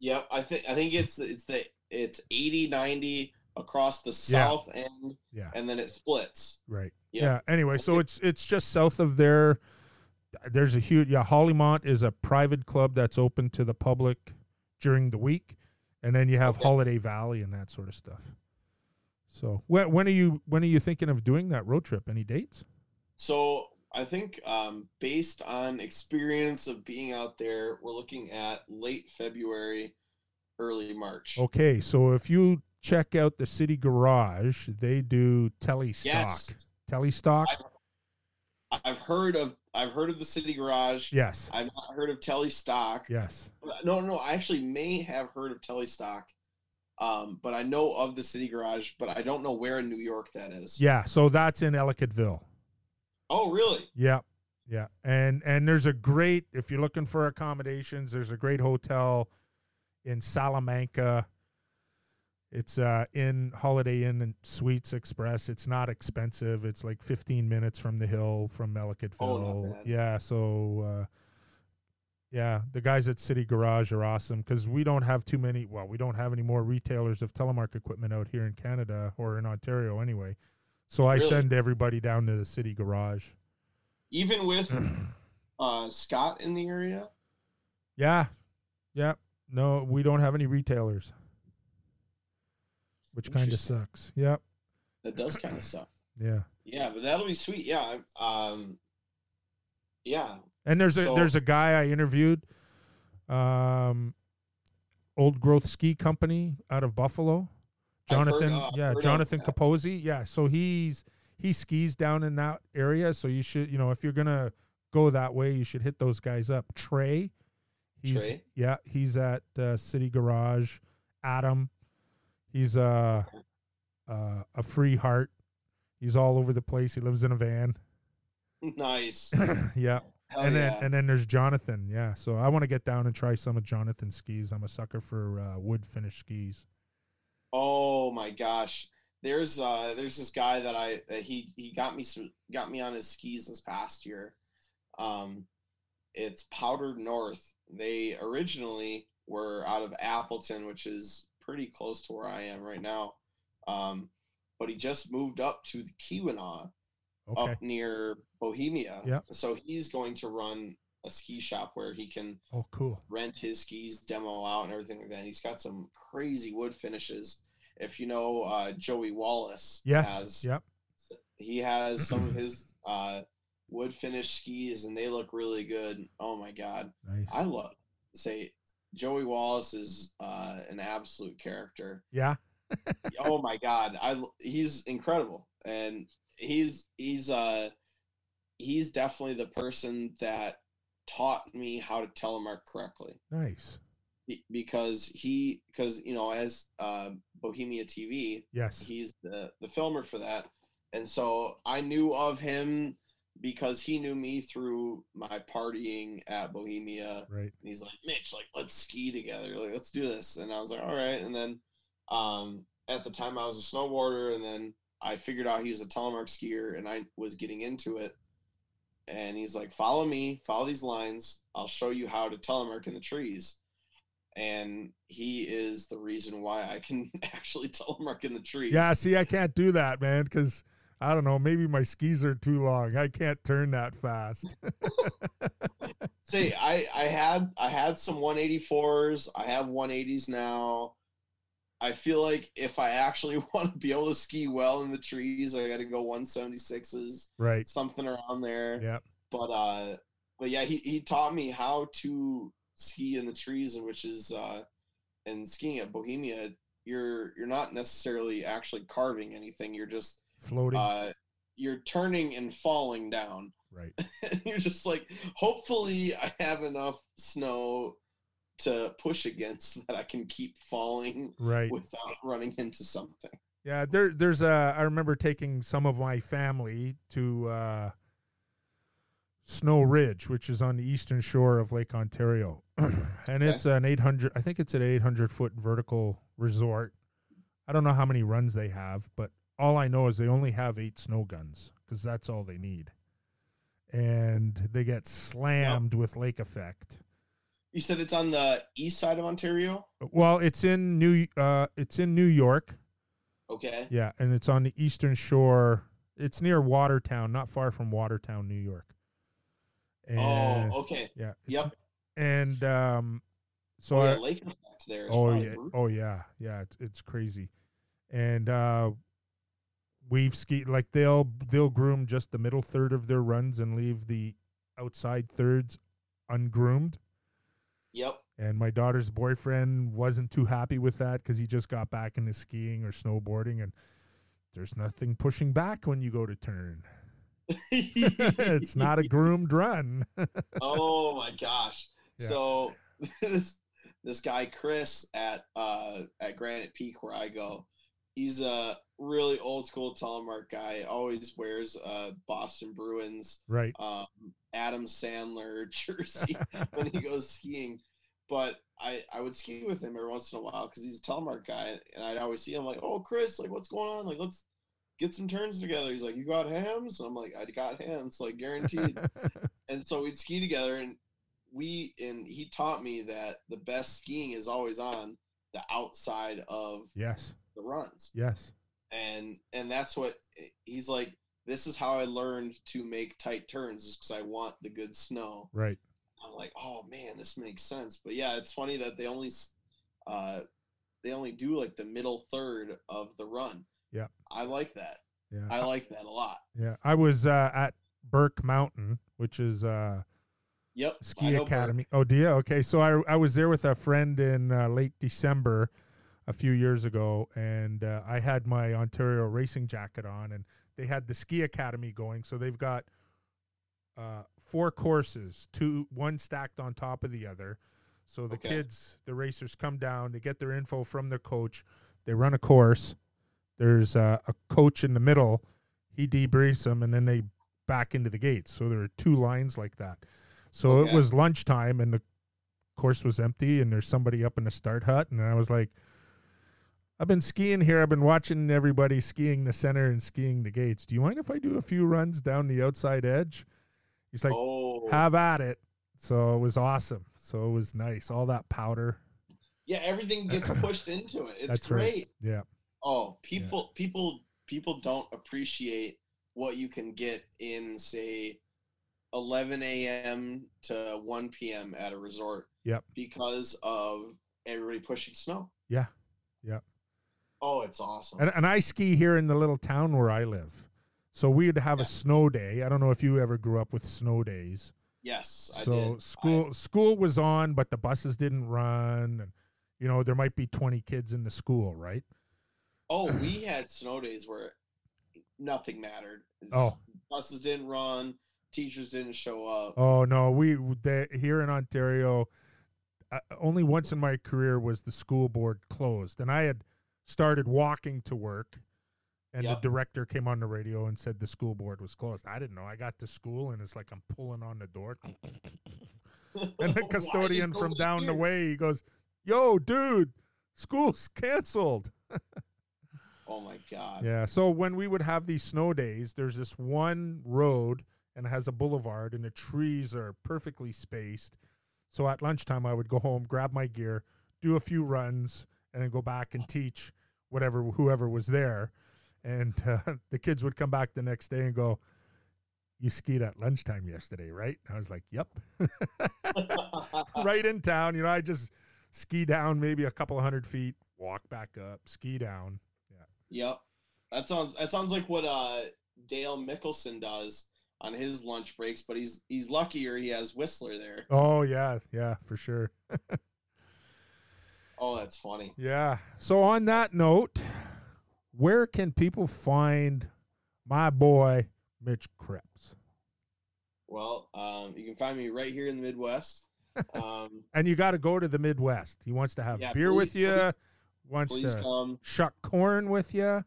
Yep. I think I think it's it's the it's 80, 90 across the Yeah. south end, Yeah. and then it splits. Right. Yeah. Yeah. Anyway, so it's it's just south of there. There's a huge yeah. HoliMont is a private club that's open to the public during the week, and then you have Okay. Holiday Valley and that sort of stuff. So when when are you when are you thinking of doing that road trip? Any dates? So I think um, based on experience of being out there, we're looking at late February, early March. Okay, so if you check out the City Garage, they do tele stock. Yes. Tele stock. I've heard of I've heard of the City Garage. Yes. I've not heard of Telestock. Yes. No, no, I actually may have heard of Telestock. Um, but I know of the City Garage, but I don't know where in New York that is. Yeah. So that's in Ellicottville. Oh, really? Yeah. Yeah, and and there's a great if you're looking for accommodations, there's a great hotel in Salamanca. It's uh, in Holiday Inn and Suites Express. It's not expensive. It's like 15 minutes from the hill from Ellicottville. Oh, yeah, so uh, yeah, the guys at City Garage are awesome because we don't have too many. Well, we don't have any more retailers of telemark equipment out here in Canada or in Ontario anyway. So I Really? send everybody down to the City Garage. Even with (clears throat) uh, Scott in the area. Yeah. Yeah. No, we don't have any retailers. Which kind of sucks. Yep. That does kind of suck. Yeah. Yeah, but that'll be sweet. Yeah. Um. Yeah. And there's a So- there's a guy I interviewed um Old Growth Ski Company out of Buffalo. I've heard- Jonathan, uh, yeah, Jonathan. Capozzi. Yeah, so he's he skis down in that area, so you should, you know, if you're going to go that way, you should hit those guys up. Trey He's Trey? yeah, he's at uh, City Garage. Adam, he's uh, uh, a free heart. He's all over the place. He lives in a van. (laughs) Nice. (clears throat) yeah, Hell and then yeah. and then there's Jonathan. Yeah, so I want to get down and try some of Jonathan's skis. I'm a sucker for uh, wood finish skis. Oh my gosh. There's uh there's this guy that I that he he got me some got me on his skis this past year. Um it's Powdered North. They originally were out of Appleton, which is pretty close to where I am right now. Um but he just moved up to the Keweenaw Okay. up near Bohemia. Yep. So he's going to run a ski shop where he can Oh, cool. rent his skis, demo out, and everything like that. And he's got some crazy wood finishes. If you know uh, Joey Wallace, Yes. has, Yep. he has (clears throat) some of his uh, wood finish skis, and they look really good. Oh my god, Nice. I love say Joey Wallace is uh, an absolute character. yeah. (laughs) oh my god, I he's incredible, and he's he's uh he's definitely the person that taught me how to telemark correctly Nice. because he because you know as uh, Bohemia TV Yes. he's the the filmer for that and so I knew of him because he knew me through my partying at Bohemia Right. and he's like Mitch like let's ski together like let's do this and I was like all right and then um at the time I was a snowboarder and then I figured out he was a telemark skier and I was getting into it and he's like follow me follow these lines I'll show you how to telemark in the trees and he is the reason why I can (laughs) actually telemark in the trees. Yeah. See, I can't do that, man, because I don't know. Maybe my skis are too long. I can't turn that fast. (laughs) See, I I had I had some 184s. I have 180s now. I feel like if I actually (laughs) want to be able to ski well in the trees, I got to go 176s, right. something around there. Yeah. But uh, but yeah, he he taught me how to ski in the trees, and which is uh, and skiing at Bohemia, you're you're not necessarily actually carving anything. You're just Floating. uh, you're turning and falling down. right. (laughs) and you're just like, hopefully, I have enough snow to push against that I can keep falling Right. without running into something. Yeah, there there's a I remember taking some of my family to uh Snow Ridge, which is on the eastern shore of Lake Ontario. (clears throat) and it's an 800 I think it's an 800 foot vertical resort. I don't know how many runs they have, but all I know is they only have 8 snow guns cuz that's all they need. And they get slammed with lake effect. You said it's on the east side of Ontario. Well, it's in New uh it's in New York. Okay. Yeah, and it's on the eastern shore. It's near Watertown, not far from Watertown, New York. And, oh, okay. yeah. Yep. And um, so oh, I, yeah, lake effect there. Is oh yeah, brutal. oh yeah, yeah. It's it's crazy, and uh, we've skied like they'll they'll groom just the middle third of their runs and leave the outside thirds ungroomed. Yep. And my daughter's boyfriend wasn't too happy with that because he just got back into skiing or snowboarding, and there's nothing pushing back when you go to turn. (laughs) it's not a groomed run. (laughs) oh my gosh. Yeah. So (laughs) this this guy Chris at uh at Granite Peak where I go, he's uh really old school telemark guy. Always wears uh Boston Bruins Right. um, Adam Sandler (laughs) jersey (laughs) when he goes skiing. But I, I would ski with him every once in a while because he's a telemark guy, and I'd always see him like, "Oh, Chris, like, what's going on? Like, let's get some turns together." He's like, "You got Hamm's?" And I'm like, "I got Hamm's, like guaranteed." (laughs) and so we'd ski together, and we and he taught me that the best skiing is always on the outside of yes. the runs Yes. And and that's what he's like this is how i learned to make tight turns is because i want the good snow Right. i'm like oh man this makes sense but yeah it's funny that they only uh they only do like the middle third of the run Yeah. i like that Yeah. i like that a lot yeah. I was uh, at Burke Mountain, which is uh, yep ski academy. Oh, do you? Okay, so I I was there with a friend in uh, late December, a few years ago, and uh, I had my Ontario racing jacket on, and they had the ski academy going. So they've got uh, four courses, two one stacked on top of the other. So the Okay. kids, the racers, come down. They get their info from their coach. They run a course. There's uh, a coach in the middle. He debriefs them, and then they back into the gates. So there are two lines like that. So Okay. it was lunchtime, and the course was empty, and there's somebody up in the start hut, and I was like, I've been skiing here. I've been watching everybody skiing the center and skiing the gates. Do you mind if I do a few runs down the outside edge? He's like, oh have at it. So it was awesome. So it was nice. All that powder. yeah everything gets (coughs) pushed into it it's That's right. great Yeah. Oh, people, people, people don't appreciate what you can get in, say, 11 a.m. to 1 p.m. at a resort. Yep. Because of everybody pushing snow. Yeah. Yep. Oh, it's awesome. And, and I ski here in the little town where I live. So we'd have Yeah. a snow day. I don't know if you ever grew up with snow days. yes, I so school school was on, but the buses didn't run, and you know there might be twenty kids in the school, right? Oh, we (clears throat) had snow days where nothing mattered. Oh. buses didn't run, teachers didn't show up. Oh no, we here in Ontario, uh, only once in my career was the school board closed, and I had started walking to work, and Yep. the director came on the radio and said the school board was closed. I didn't know. I got to school, and it's like I'm pulling on the door, (laughs) and the (laughs) custodian from down the way he goes, "Yo, dude, school's canceled." (laughs) Oh my god. Yeah. So when we would have these snow days, there's this one road and it has a boulevard and the trees are perfectly spaced. So at lunchtime, I would go home, grab my gear, do a few runs, and then go back and teach whatever whoever was there. And (laughs) uh, the kids would come back the next day and go, "You skied at lunchtime yesterday, right?" I was like, "Yep." (laughs) right in town, you know. I just ski down maybe a couple of hundred feet, walk back up, ski down. Yeah. Yep. That sounds that sounds like what uh Dale Mickelson does on his lunch breaks, but he's he's luckier he has Whistler there. Oh yeah, yeah, for sure. (laughs) Oh, that's funny. Yeah. So on that note, where can people find my boy Mitch Kreps? Well, um, you can find me right here in the Midwest. (laughs) Um, And you got to go to the Midwest. He wants to have Yeah, beer with please- you, wants please to come. shuck corn with you.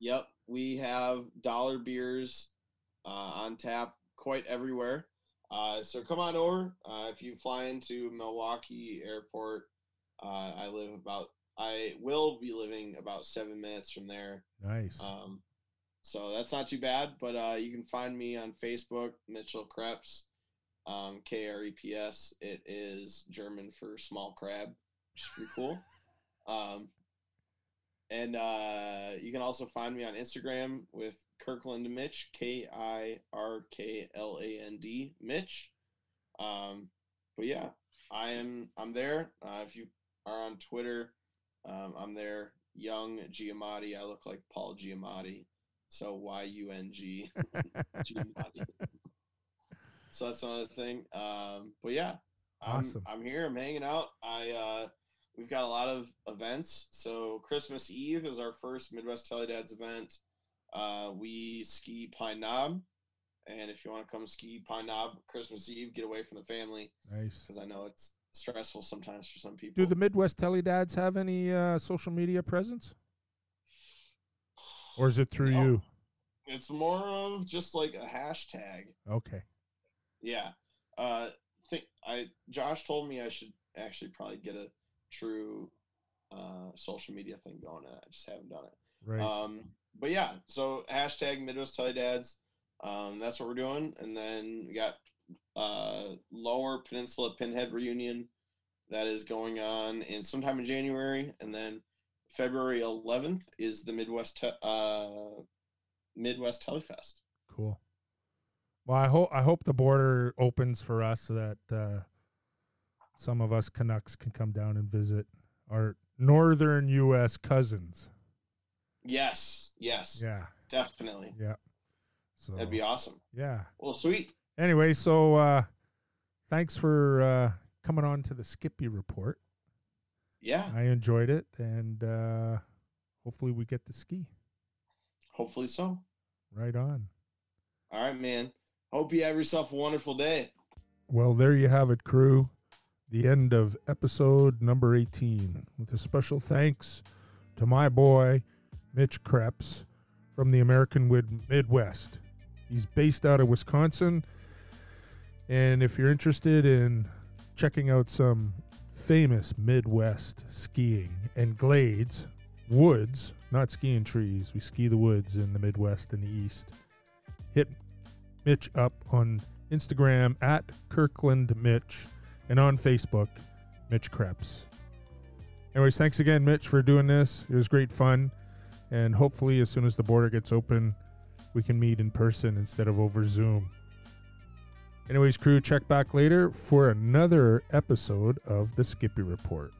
Yep, we have dollar beers uh, on tap quite everywhere. Uh, so come on over. Uh, if you fly into Milwaukee Airport, uh, I live about. I will be living about seven minutes from there. Nice. Um, so that's not too bad. But uh, you can find me on Facebook, Mitchell Kreps, um, K R E P S. It is German for small crab, which is pretty cool. (laughs) Um, and uh, you can also find me on Instagram with Kirkland Mitch, K I R K L A N D Mitch. Um, but yeah, I am. I'm there. Uh, if you are on Twitter, um, I'm there. Young Giamatti. I look like Paul Giamatti. So Y U N G (laughs) Giamatti. so that's another thing. Um, but yeah, I'm, Awesome. I'm here. I'm hanging out. I uh, we've got a lot of events. So Christmas Eve is our first Midwest Teledads event. Uh, we ski Pine Knob, and if you want to come ski Pine Knob Christmas Eve, get away from the family nice. because I know it's stressful sometimes for some people. Do the Midwest Teledads have any uh, social media presence? or is it through No. you? It's more of just like a hashtag. Okay. Yeah. Uh think I Josh told me I should actually probably get a true uh social media thing going and I just haven't done it. Right. Um but yeah, so hashtag Midwest Teledads. Um that's what we're doing. And then we got uh lower peninsula pinhead reunion that is going on in sometime in January and then February 11th is the Midwest Te- uh Midwest Telefest. cool. Well, I hope I hope the border opens for us so that uh, some of us Canucks can come down and visit our northern U.S. cousins. Yes, yes, Yeah. definitely. Yeah. So That'd be awesome. yeah. Well, sweet. Anyway, so uh, thanks for uh, coming on to the Skippy report. Yeah, I enjoyed it, and uh, hopefully we get to ski. hopefully so. Right on. All right, man. Hope you have yourself a wonderful day. Well, there you have it, crew. The end of episode number 18, with a special thanks to my boy, Mitch Kreps from the American Midwest. He's based out of Wisconsin. And if you're interested in checking out some famous Midwest skiing and glades, woods, not skiing trees, we ski the woods in the Midwest and the East, hit Mitch up on Instagram at Kirkland Mitch and on Facebook, Mitch Kreps. Anyways, thanks again, Mitch, for doing this. It was great fun. And hopefully, as soon as the border gets open, we can meet in person instead of over Zoom. Anyways, crew, check back later for another episode of the Skippy Report.